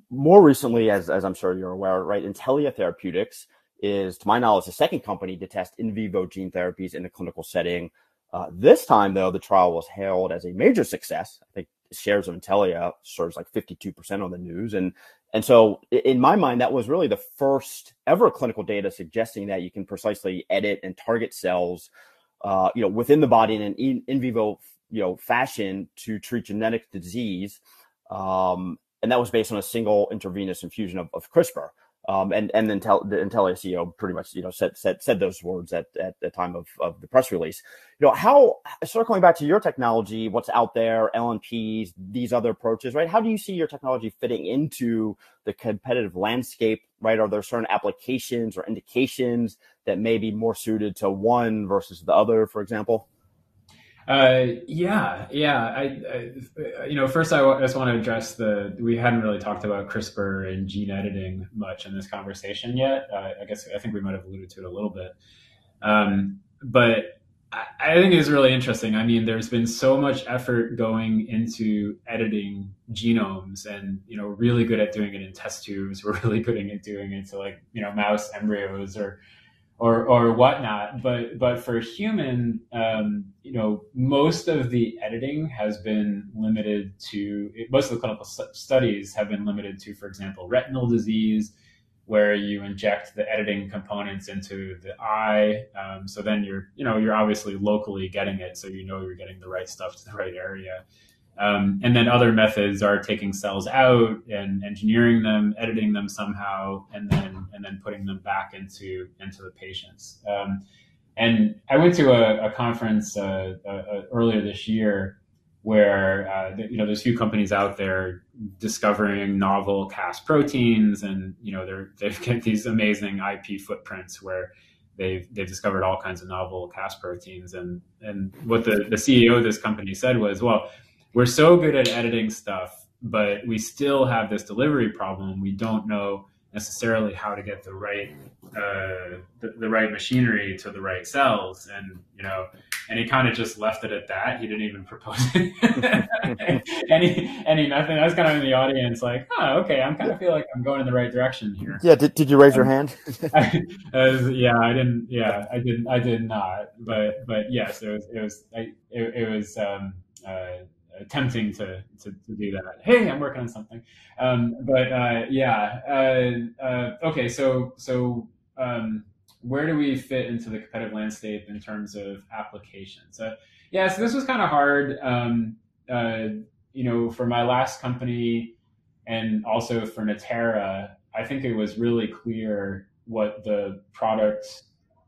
More recently, as, as I'm sure you're aware, right, Intellia Therapeutics is, to my knowledge, the second company to test in vivo gene therapies in a clinical setting. Uh, this time, though, the trial was hailed as a major success. I think shares of Intellia serves like 52% on the news. And, and so in my mind, that was really the first ever clinical data suggesting that you can precisely edit and target cells, uh, you know, within the body in an in, in vivo you know fashion to treat genetic disease, um, and that was based on a single intravenous infusion of, of CRISPR. Um, and and tell the Intellia CEO pretty much you know said said said those words at, at the time of, of the press release. You know how circling back to your technology, what's out there, LNPs, these other approaches, right? How do you see your technology fitting into the competitive landscape? Right? Are there certain applications or indications that may be more suited to one versus the other, for example? Uh, yeah, yeah. I, I, you know, first I just want to address the we hadn't really talked about CRISPR and gene editing much in this conversation yet. Uh, I guess I think we might have alluded to it a little bit, um, but I, I think it's really interesting. I mean, there's been so much effort going into editing genomes, and you know, really good at doing it in test tubes. <laughs> We're really good at doing it to like you know mouse embryos or or or whatnot. But but for human, um, you know, most of the editing has been limited to most of the clinical studies have been limited to, for example, retinal disease, where you inject the editing components into the eye. Um, so then you're you know you're obviously locally getting it, so you know you're getting the right stuff to the right area. Um, and then other methods are taking cells out and engineering them, editing them somehow, and then and then putting them back into into the patients. Um, and I went to a, a conference uh, uh, uh earlier this year where uh, you know there's a few companies out there discovering novel Cas proteins, and you know they're they've <laughs> got these amazing IP footprints where they've they've discovered all kinds of novel Cas proteins. And and what the the CEO of this company said was, well we're so good at editing stuff, but we still have this delivery problem. We don't know necessarily how to get the right uh, the, the, right machinery to the right cells, and you know, and he kind of just left it at that. He didn't even <laughs> propose <laughs> any any method. I was kind of in the audience, like, oh, okay, I'm kind of feel like I'm going in the right direction here. Yeah. Did, did you raise um, your hand? <laughs> I, was, yeah, I didn't. Yeah, I didn't. I did not. But but yes, it was it was I, it, it was. Um, uh, tempting to, to, to, do that. Hey, I'm working on something. Um, but uh, yeah, uh, uh, okay. So so um, where do we fit into the competitive landscape in terms of applications? Uh, yeah, so this was kind of hard. Um, uh, you know, for my last company and also for Natera, I think it was really clear what the product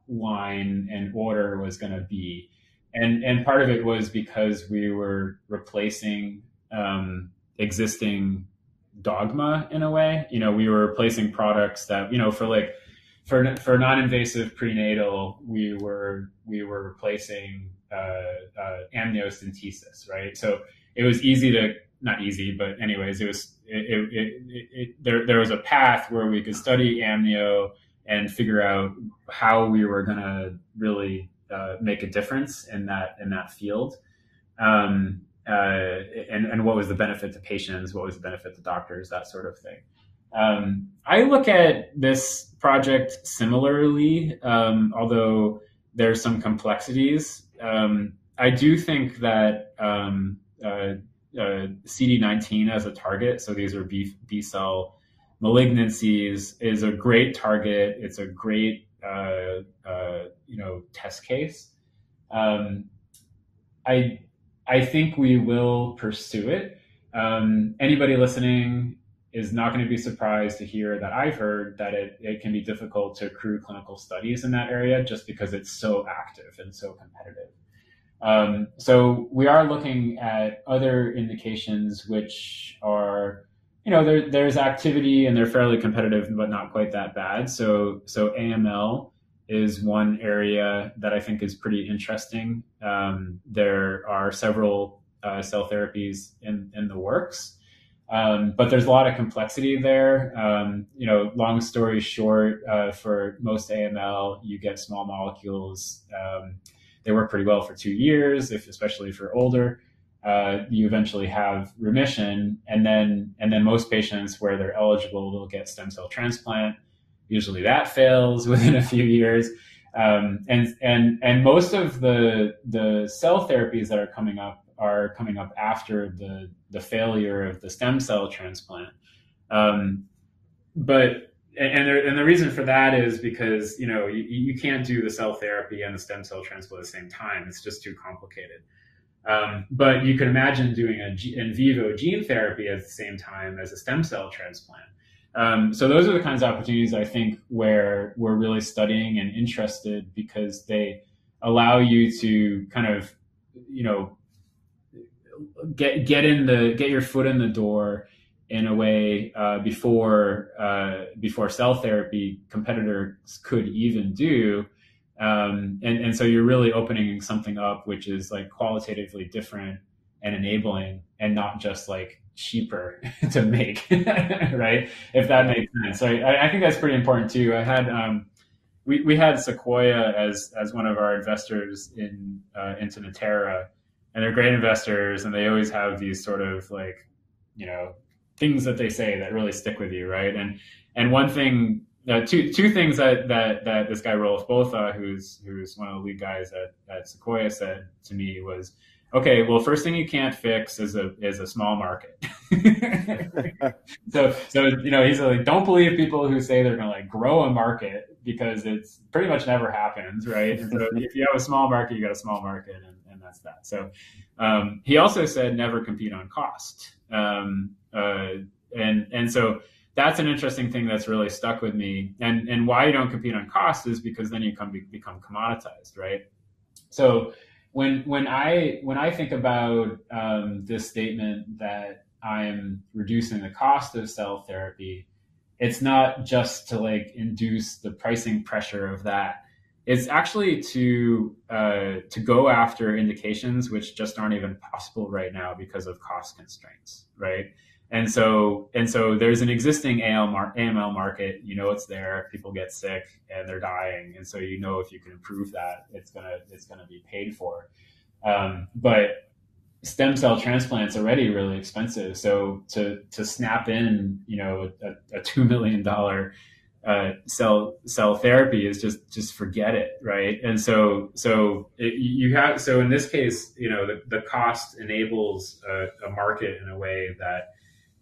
line and order was going to be and and part of it was because we were replacing um, existing dogma in a way. You know, we were replacing products that you know for like for for non-invasive prenatal, we were we were replacing uh, uh, amniocentesis, right? So it was easy to not easy, but anyways, it was it, it, it, it there there was a path where we could study amnio and figure out how we were to really uh, make a difference in that in that field. Um, uh, and, and what was the benefit to patients? What was the benefit to doctors? That sort of thing. Um, I look at this project similarly, um, although there's some complexities. Um, I do think that um, uh, uh, CD19 as a target, so these are B, B cell malignancies, is a great target. It's a great uh, uh, you know test case. Um, I I think we will pursue it. Um, anybody listening is not going to be surprised to hear that I've heard that it, it can be difficult to accrue clinical studies in that area just because it's so active and so competitive. Um, so we are looking at other indications which are you know, there, there's activity and they're fairly competitive, but not quite that bad. So, so AML is one area that I think is pretty interesting. Um, there are several uh, cell therapies in, in the works, um, but there's a lot of complexity there. Um, you know, long story short, uh, for most AML, you get small molecules. Um, they work pretty well for two years, if especially if you're older uh, you eventually have remission, and then and then most patients where they're eligible will get stem cell transplant. Usually that fails <laughs> within a few years, um, and and and most of the the cell therapies that are coming up are coming up after the the failure of the stem cell transplant. Um, but and there, and the reason for that is because you know you, you can't do the cell therapy and the stem cell transplant at the same time. It's just too complicated. Um, but you can imagine doing a in vivo gene therapy at the same time as a stem cell transplant. Um, so those are the kinds of opportunities I think where we're really studying and interested because they allow you to kind of, you know, get get in the get your foot in the door in a way uh, before uh, before cell therapy competitors could even do. Um, and, and so you're really opening something up which is like qualitatively different and enabling and not just like cheaper <laughs> to make, <laughs> right? If that makes sense. So I, I, think that's pretty important too. I had, um, we, we had Sequoia as, as one of our investors in, uh, into Natera and they're great investors and they always have these sort of like, you know, things that they say that really stick with you. Right. And, and one thing uh, two two things that that that this guy Rolf Botha, who's who's one of the lead guys at, at Sequoia, said to me was, okay, well, first thing you can't fix is a is a small market. <laughs> so so you know he's like, don't believe people who say they're going to like grow a market because it's pretty much never happens, right? And so <laughs> if you have a small market, you got a small market, and, and that's that. So um, he also said never compete on cost, um, uh, and and so that's an interesting thing that's really stuck with me. And and why you don't compete on cost is because then you come become commoditized, right? So when when I when I think about um, this statement that I'm reducing the cost of cell therapy, it's not just to like induce the pricing pressure of that. It's actually to uh, to go after indications which just aren't even possible right now because of cost constraints, right? And so, and so there's an existing AML market. You know, it's there. People get sick and they're dying, and so you know if you can improve that, it's gonna it's gonna be paid for. Um, but stem cell transplants already really expensive. So to to snap in, you know, a, a two million dollar uh, cell cell therapy is just just forget it, right? And so so it, you have so in this case, you know, the, the cost enables a, a market in a way that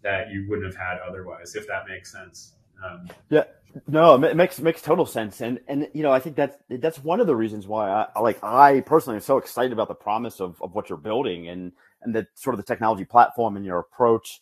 that you wouldn't have had otherwise, if that makes sense. Um, yeah, no, it makes makes total sense, and and you know I think that's that's one of the reasons why I like I personally am so excited about the promise of of what you're building and and the sort of the technology platform and your approach.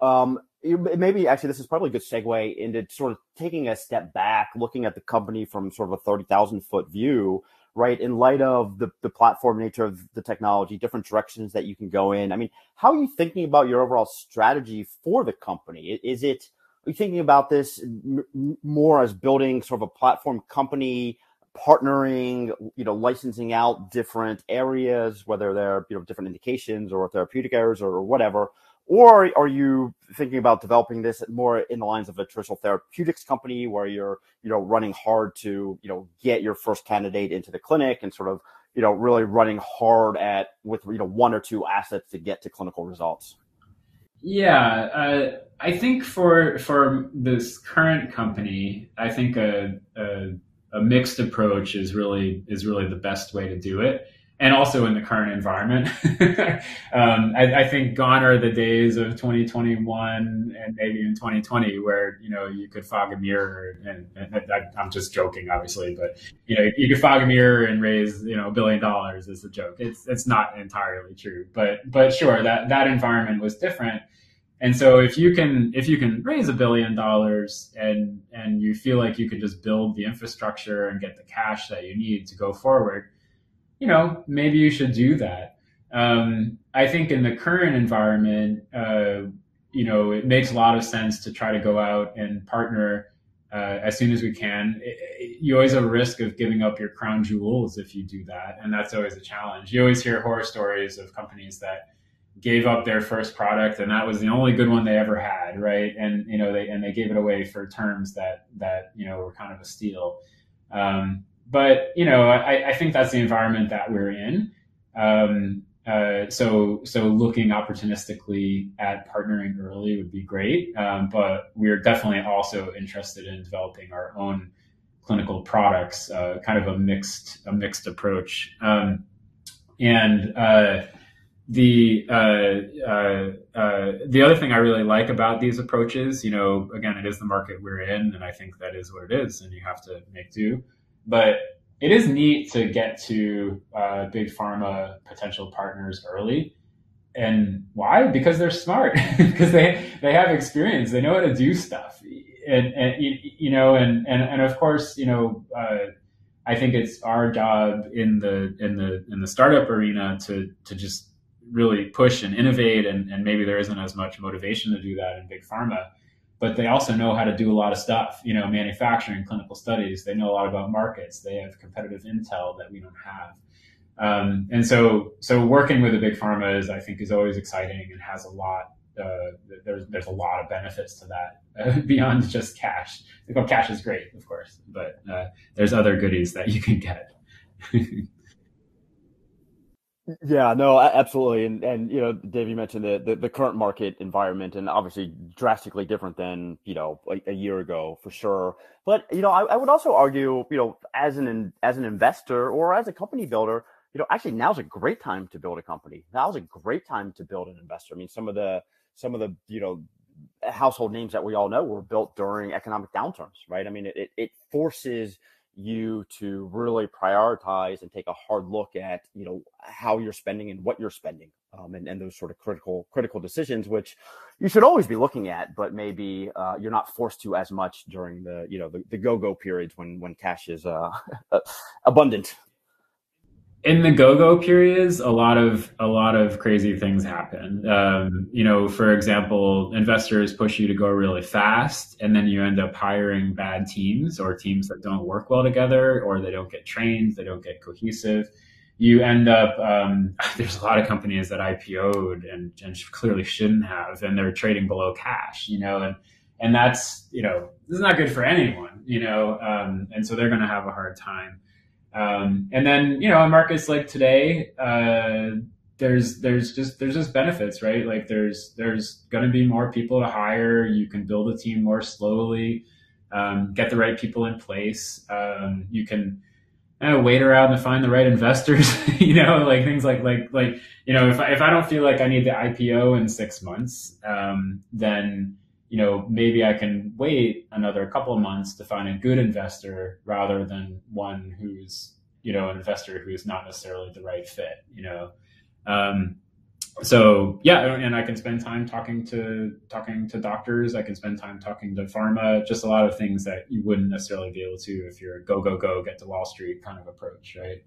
Um, maybe actually this is probably a good segue into sort of taking a step back, looking at the company from sort of a thirty thousand foot view right? In light of the, the platform nature of the technology, different directions that you can go in. I mean, how are you thinking about your overall strategy for the company? Is it, are you thinking about this m- more as building sort of a platform company, partnering, you know, licensing out different areas, whether they're, you know, different indications or therapeutic areas or whatever? Or are you thinking about developing this more in the lines of a traditional therapeutics company where you're, you know, running hard to, you know, get your first candidate into the clinic and sort of, you know, really running hard at with, you know, one or two assets to get to clinical results? Yeah, uh, I think for for this current company, I think a, a, a mixed approach is really is really the best way to do it and also in the current environment. <laughs> um, I, I, think gone are the days of 2021 and maybe in 2020 where you know you could fog a mirror and, and I, am just joking, obviously, but you know you could fog a mirror and raise you know a billion dollars is a joke. It's it's not entirely true, but but sure that that environment was different. And so if you can if you can raise a billion dollars and and you feel like you could just build the infrastructure and get the cash that you need to go forward you know, maybe you should do that. Um, I think in the current environment, uh, you know, it makes a lot of sense to try to go out and partner uh, as soon as we can. It, it, you always have a risk of giving up your crown jewels if you do that, and that's always a challenge. You always hear horror stories of companies that gave up their first product and that was the only good one they ever had right and you know they and they gave it away for terms that that you know were kind of a steal um, but you know I, I think that's the environment that we're in um, uh, so so looking opportunistically at partnering early would be great, um, but we're definitely also interested in developing our own clinical products, uh, kind of a mixed a mixed approach. Um, and uh, the uh, uh, uh, the other thing I really like about these approaches, you know, again, it is the market we're in, and I think that is what it is, and you have to make do. But it is neat to get to uh, big pharma potential partners early. And why? Because they're smart. <laughs> because they they have experience. They know how to do stuff. And, and you know, and, and and of course, you know, uh, I think it's our job in the in the in the startup arena to to just really push and innovate. And, and maybe there isn't as much motivation to do that in big pharma but they also know how to do a lot of stuff, you know, manufacturing, clinical studies. They know a lot about markets. They have competitive intel that we don't have. Um, and so, so working with a big pharma is, I think, is always exciting and has a lot. Uh, there's there's a lot of benefits to that uh, <laughs> beyond just cash. Well, cash is great, of course, but uh, there's other goodies that you can get. <laughs> Yeah, no, absolutely, and and you know, Dave, you mentioned the, the, the current market environment, and obviously drastically different than you know a, a year ago for sure. But you know, I, I, would also argue, you know, as an as an investor or as a company builder, you know, actually now's a great time to build a company. Now's a great time to build an investor. I mean, some of the some of the you know household names that we all know were built during economic downturns, right? I mean, it it forces you to really prioritize and take a hard look at you know how you're spending and what you're spending um, and, and those sort of critical critical decisions which you should always be looking at but maybe uh, you're not forced to as much during the you know the, the go-go periods when when cash is uh, <laughs> abundant in the go-go periods a lot of a lot of crazy things happen. Um, you know for example investors push you to go really fast and then you end up hiring bad teams or teams that don't work well together or they don't get trained they don't get cohesive. You end up um, <laughs> there's a lot of companies that ipo'd and, and clearly shouldn't have and they're trading below cash you know and and that's you know this is not good for anyone you know um, and so they're going to have a hard time um, and then you know in markets like today, uh, there's there's just there's just benefits, right? Like there's there's going to be more people to hire. You can build a team more slowly, um, get the right people in place. Um, you can uh, wait around to find the right investors. <laughs> you know, like things like like like you know if I, if I don't feel like I need the IPO in six months, um, then you know, maybe I can wait another couple of months to find a good investor rather than one who's, you know, an investor who's not necessarily the right fit, you know. Um, so yeah, and I can spend time talking to talking to doctors. I can spend time talking to pharma. Just a lot of things that you wouldn't necessarily be able to if you're a go go go get to Wall Street kind of approach, right?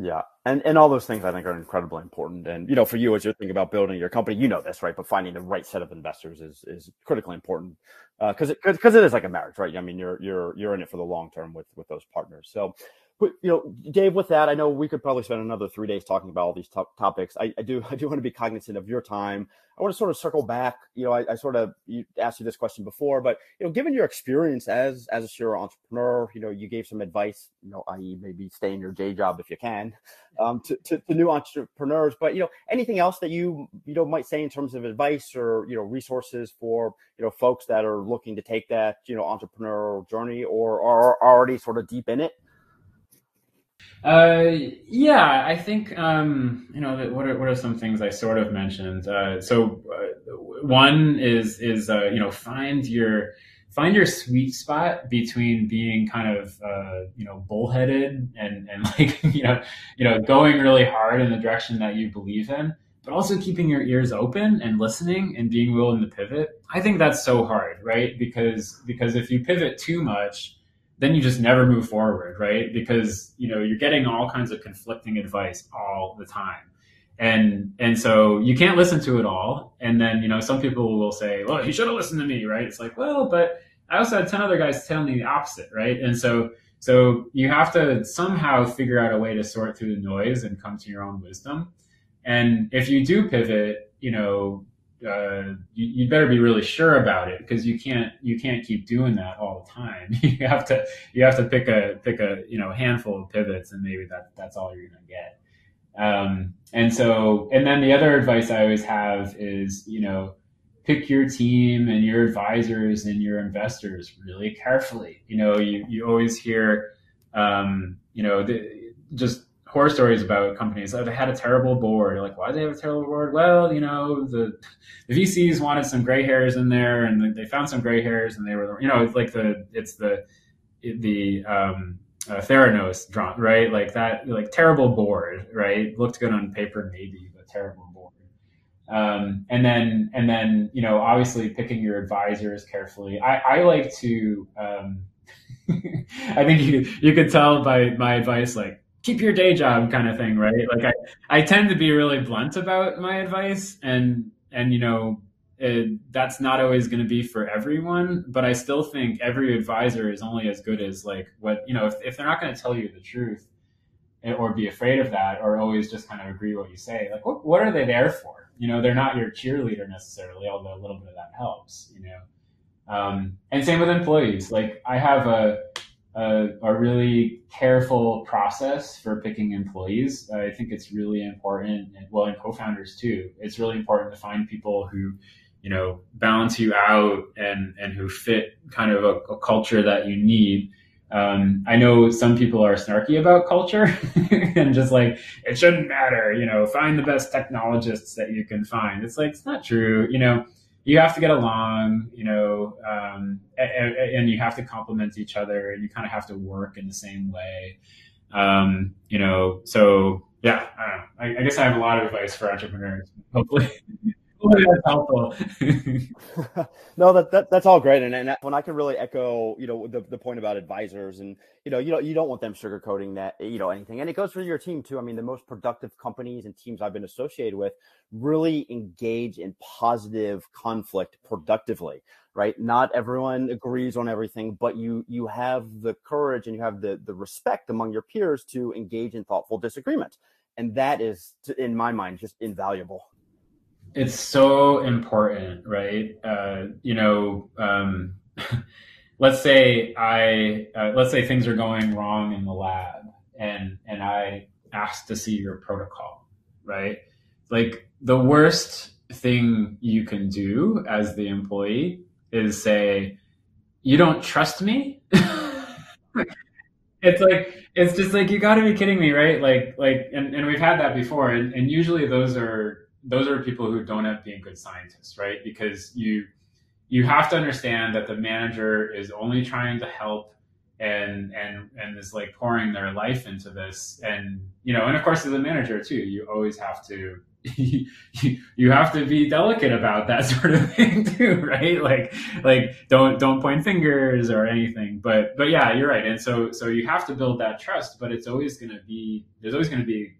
Yeah. And and all those things I think are incredibly important. And you know, for you as you're thinking about building your company, you know this, right? But finding the right set of investors is is critically important. because uh, it because it is like a marriage, right? I mean, you're you're you're in it for the long term with with those partners. So you know, Dave, with that, I know we could probably spend another three days talking about all these to- topics. I, I, do, I do want to be cognizant of your time. I want to sort of circle back. You know, I, I sort of asked you this question before, but you know, given your experience as as a serial entrepreneur, you know, you gave some advice. You know, i.e., maybe stay in your day job if you can, um, to, to, to new entrepreneurs. But you know, anything else that you you know might say in terms of advice or you know resources for you know folks that are looking to take that you know entrepreneurial journey or are already sort of deep in it. Uh, yeah, I think um, you know what are what are some things I sort of mentioned. Uh, so uh, one is is uh, you know find your find your sweet spot between being kind of uh, you know bullheaded and and <laughs> like you know you know going really hard in the direction that you believe in, but also keeping your ears open and listening and being willing to pivot. I think that's so hard, right? Because because if you pivot too much then you just never move forward, right? Because you know you're getting all kinds of conflicting advice all the time, and and so you can't listen to it all. And then you know some people will say well you should have listened to me right? It's like well but i also had 10 other guys telling me the opposite right? And so so you have to somehow figure out a way to sort through the noise and come to your own wisdom. And if you do pivot you know uh, you, would better be really sure about it because you can't you can't keep doing that all the time. <laughs> you have to you have to pick a pick a you know handful of pivots and maybe that that's all you're gonna get. Um, and so, and then the other advice I always have is, you know, pick your team and your advisors and your investors really carefully. You know, you, you always hear, um, you know, the, just horror stories about companies. Oh, they had a terrible board. Like, why did they have a terrible board? Well, you know, the, the VCs wanted some gray hairs in there and they found some gray hairs and they were, you know, it's like the, it's the, the, um, uh, Theranos drawn, right? Like that, like terrible board, right? Looked good on paper, maybe, but terrible board. Um, and then, and then, you know, obviously picking your advisors carefully. I, I like to, um, <laughs> I think you, you could tell by my advice, like keep your day job kind of thing, right? Like I, I tend to be really blunt about my advice and, and, you know, it, that's not always going to be for everyone but i still think every advisor is only as good as like what you know if, if they're not going to tell you the truth eh, or be afraid of that or always just kind of agree what you say like what, what are they there for you know they're not your cheerleader necessarily although a little bit of that helps you know um, and same with employees like i have a, a, a really careful process for picking employees i think it's really important and well and co-founders too it's really important to find people who you know balance you out and and who fit kind of a, a culture that you need um, I know some people are snarky about culture <laughs> and just like it shouldn't matter, you know, find the best technologists that you can find. It's like it's not true, you know. You have to get along, you know, um, and, and, you have to complement each other, and you kind of have to work in the same way, um, you know. So yeah, I, I, I guess I have a lot of advice for entrepreneurs. Hopefully. <laughs> <laughs> no, that, that that's all great, and, and when I can really echo, you know, the, the point about advisors, and you know, you know, you don't want them sugarcoating that, you know, anything, and it goes for your team too. I mean, the most productive companies and teams I've been associated with really engage in positive conflict productively, right? Not everyone agrees on everything, but you you have the courage and you have the the respect among your peers to engage in thoughtful disagreement, and that is, in my mind, just invaluable it's so important, right? Uh, you know, um, <laughs> let's say I uh, let's say things are going wrong in the lab, and and I ask to see your protocol, right? Like the worst thing you can do as the employee is say, "You don't trust me." <laughs> it's like it's just like you got to be kidding me, right? Like like, and, and we've had that before, and, and usually those are those are people who don't have being good scientists, right? Because you you have to understand that the manager is only trying to help and and and is like pouring their life into this. And you know and of course as a manager too you always have to you <laughs> you have to be delicate about that <laughs> sort of thing too right? Like like don't don't point fingers or anything. But but yeah you're right. And so so you have to build that trust but it's always going to be there's always going to be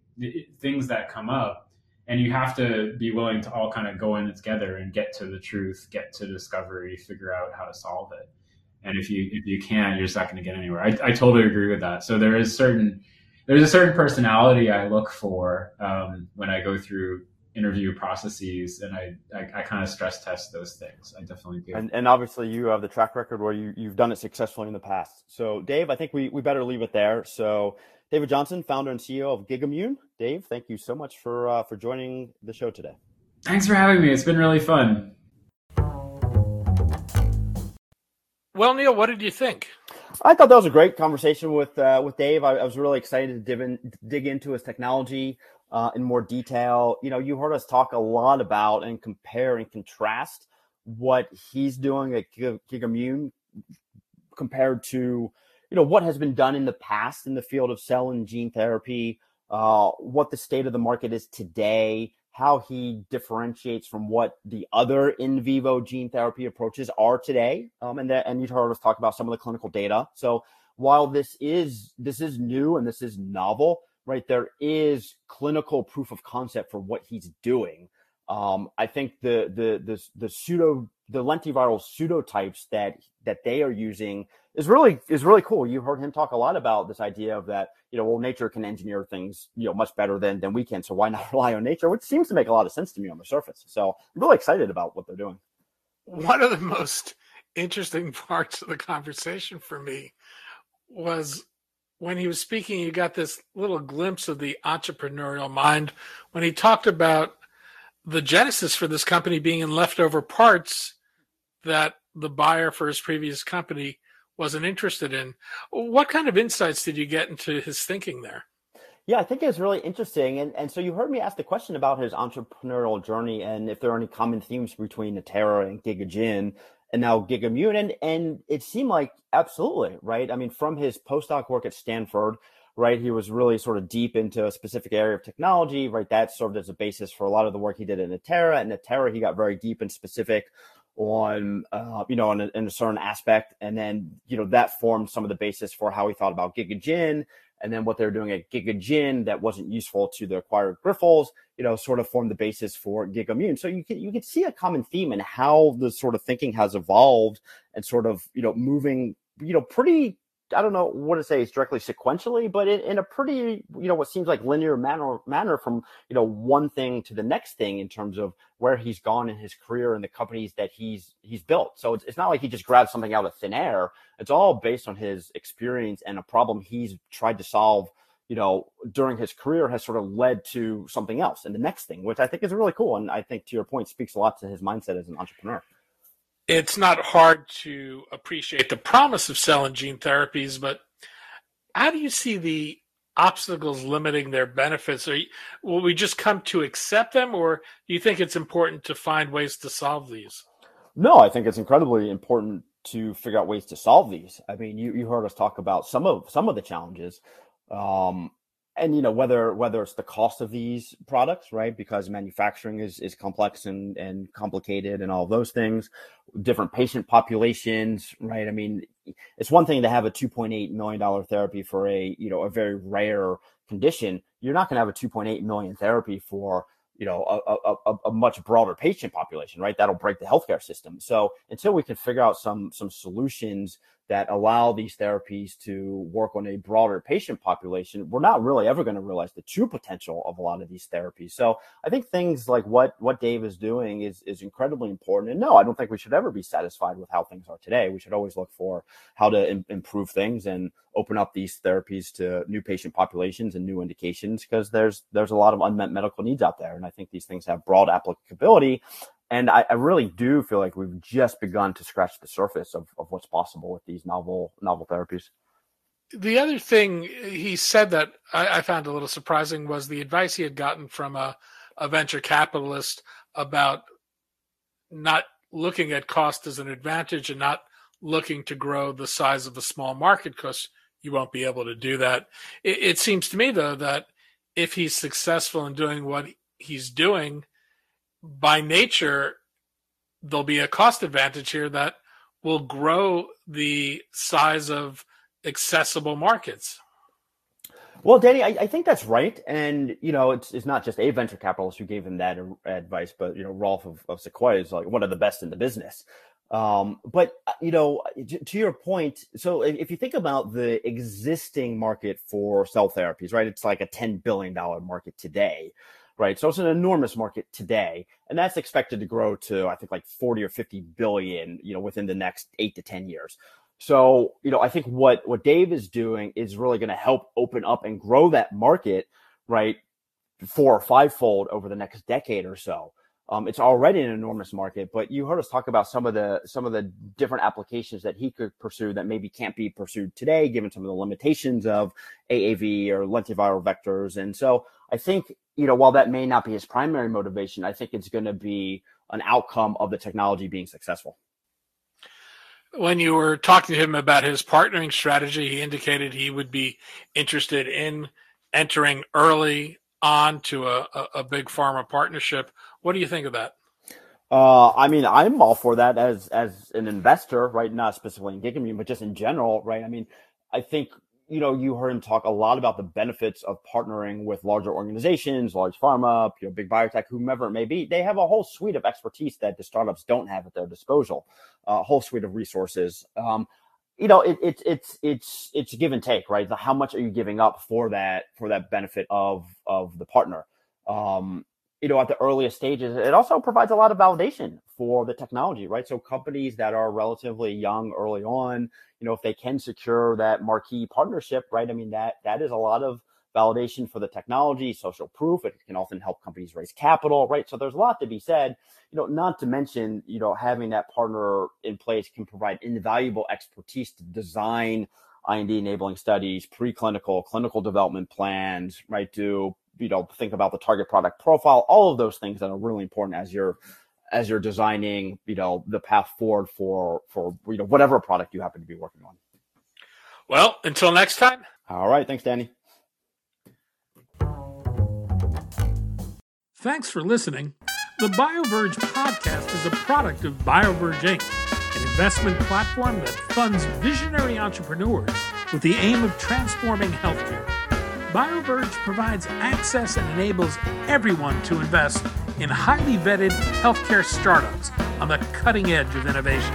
things that come up and you have to be willing to all kind of go in together and get to the truth, get to discovery, figure out how to solve it. And if you if you can't, you're just not going to get anywhere. I, I totally agree with that. So there is certain there's a certain personality I look for um, when I go through interview processes, and I, I, I kind of stress test those things. I definitely do. And, and obviously, you have the track record where you you've done it successfully in the past. So, Dave, I think we we better leave it there. So, David Johnson, founder and CEO of Gigamune. Dave, thank you so much for uh, for joining the show today. Thanks for having me. It's been really fun. Well, Neil, what did you think? I thought that was a great conversation with uh, with Dave. I, I, was really excited to dig, in, dig into his technology uh, in more detail. You know, you heard us talk a lot about and compare and contrast what he's doing at Gigamune compared to you know what has been done in the past in the field of cell and gene therapy, uh, what the state of the market is today, how he differentiates from what the other in vivo gene therapy approaches are today, um, and that and you heard us talk about some of the clinical data. So while this is this is new and this is novel, right, there is clinical proof of concept for what he's doing. Um, I think the the the the pseudo the lentiviral pseudotypes that that they are using is really is really cool. You heard him talk a lot about this idea of that, you know, well, nature can engineer things, you know, much better than than we can. So why not <laughs> rely on nature? Which seems to make a lot of sense to me on the surface. So I'm really excited about what they're doing. One of the most interesting <laughs> parts of the conversation for me was when he was speaking, you got this little glimpse of the entrepreneurial mind when he talked about the genesis for this company being in leftover parts that the buyer for his previous company wasn't interested in. What kind of insights did you get into his thinking there? Yeah, I think it's really interesting. And and so you heard me ask the question about his entrepreneurial journey and if there are any common themes between Natera and GigaGen and now GigaMune. And and it seemed like absolutely, right? I mean, from his postdoc work at Stanford, right, he was really sort of deep into a specific area of technology, right? That served as a basis for a lot of the work he did at Natera. And Natera, he got very deep and specific on uh, you know in a, in a, certain aspect and then you know that formed some of the basis for how he thought about gigagen and then what they were doing at gigagen that wasn't useful to the acquired grifols you know sort of formed the basis for gigamune so you can you can see a common theme in how the sort of thinking has evolved and sort of you know moving you know pretty I don't know what to say it's directly sequentially, but in, in, a pretty, you know, what seems like linear manner, manner from, you know, one thing to the next thing in terms of where he's gone in his career and the companies that he's, he's built. So it's, it's not like he just grabbed something out of thin air. It's all based on his experience and a problem he's tried to solve, you know, during his career has sort of led to something else and the next thing, which I think is really cool. And I think to your point speaks a lot to his mindset as an entrepreneur it's not hard to appreciate the promise of cell and gene therapies, but how do you see the obstacles limiting their benefits? Are you, will we just come to accept them, or do you think it's important to find ways to solve these? No, I think it's incredibly important to figure out ways to solve these. I mean, you, you heard us talk about some of some of the challenges. Um, and you know whether whether it's the cost of these products right? Because manufacturing is is complex and and complicated and all those things. Different patient populations right? I mean it's one thing to have a 2.8 million dollar therapy for a you know a very rare condition. You're not going to have a 2.8 million therapy for you know a, a, a, much broader patient population right? That'll break the healthcare system. So until we can figure out some some solutions that allow these therapies to work on a broader patient population, we're not really ever going to realize the true potential of a lot of these therapies. So I think things like what what Dave is doing is is incredibly important. And no, I don't think we should ever be satisfied with how things are today. We should always look for how to Im- improve things and open up these therapies to new patient populations and new indications because there's there's a lot of unmet medical needs out there. And I think these things have broad applicability and I, I, really do feel like we've just begun to scratch the surface of, of what's possible with these novel novel therapies. The other thing he said that I, I found a little surprising was the advice he had gotten from a, a venture capitalist about not looking at cost as an advantage and not looking to grow the size of a small market because you won't be able to do that. It, it seems to me though that if he's successful in doing what he's doing, by nature, there'll be a cost advantage here that will grow the size of accessible markets. Well, Danny, I, I, think that's right, and you know, it's it's not just a venture capitalist who gave him that advice, but you know, Roelof of, of Sequoia is like one of the best in the business. Um, but uh, you know, to your point, so if you think about the existing market for cell therapies, right, it's like a ten billion dollar market today right? So it's an enormous market today, and that's expected to grow to I think like 40 or 50 billion, you know, within the next eight to 10 years. So, you know, I think what what Dave is doing is really going to help open up and grow that market, right, four or fivefold over the next decade or so. Um, it's already an enormous market, but you heard us talk about some of the some of the different applications that he could pursue that maybe can't be pursued today, given some of the limitations of AAV or lentiviral vectors. And so I think you know while that may not be his primary motivation, I think it's going to be an outcome of the technology being successful. When you were talking to him about his partnering strategy, he indicated he would be interested in entering early on to a, a, a big pharma partnership. What do you think of that? Uh, I mean, I'm all for that as as an investor, right? Not specifically in GigaMune, but just in general, right? I mean, I think you know, you heard him talk a lot about the benefits of partnering with larger organizations, large pharma, you know, big biotech, whomever it may be. They have a whole suite of expertise that the startups don't have at their disposal, a whole suite of resources. Um, you know, it, it, it's it's it's give and take, right? The, how much are you giving up for that for that benefit of of the partner? Um, you know, at the earliest stages, it also provides a lot of validation for the technology, right? So companies that are relatively young early on, you know, if they can secure that marquee partnership, right? I mean, that that is a lot of validation for the technology, social proof. It can often help companies raise capital, right? So there's a lot to be said. You know, not to mention, you know, having that partner in place can provide invaluable expertise to design IND enabling studies, preclinical, clinical development plans, right? Do you know think about the target product profile, all of those things that are really important as you're as you're designing, you know, the path forward for for you know whatever product you happen to be working on. Well, until next time. All right, thanks, Danny. Thanks for listening. The BioVerge podcast is a product of BioVerge Inc., an investment platform that funds visionary entrepreneurs with the aim of transforming healthcare. BioVerge provides access and enables everyone to invest in highly vetted healthcare startups on the cutting edge of innovation.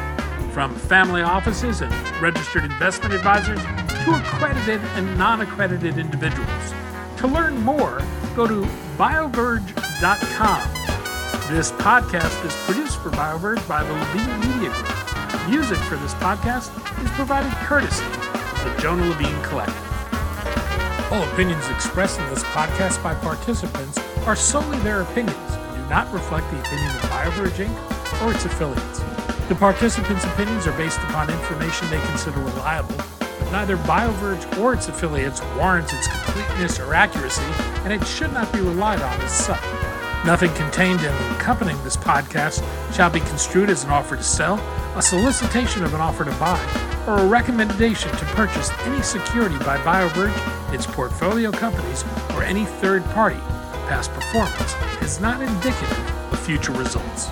From family offices and registered investment advisors to accredited and non accredited individuals. To learn more, go to bioverge.com. This podcast is produced for BioVerge by the Levine Media Group. Music for this podcast is provided courtesy of the Jonah Levine Collective. All opinions expressed in this podcast by participants are solely their opinions and do not reflect the opinion of BioVerge Inc. or its affiliates. The participants' opinions are based upon information they consider reliable, but neither BioVerge or its affiliates warrants its completeness or accuracy, and it should not be relied on as such. Nothing contained in accompanying this podcast shall be construed as an offer to sell, a solicitation of an offer to buy, or a recommendation to purchase any security by BioVerge, its portfolio companies, or any third party. Past performance is not indicative of future results.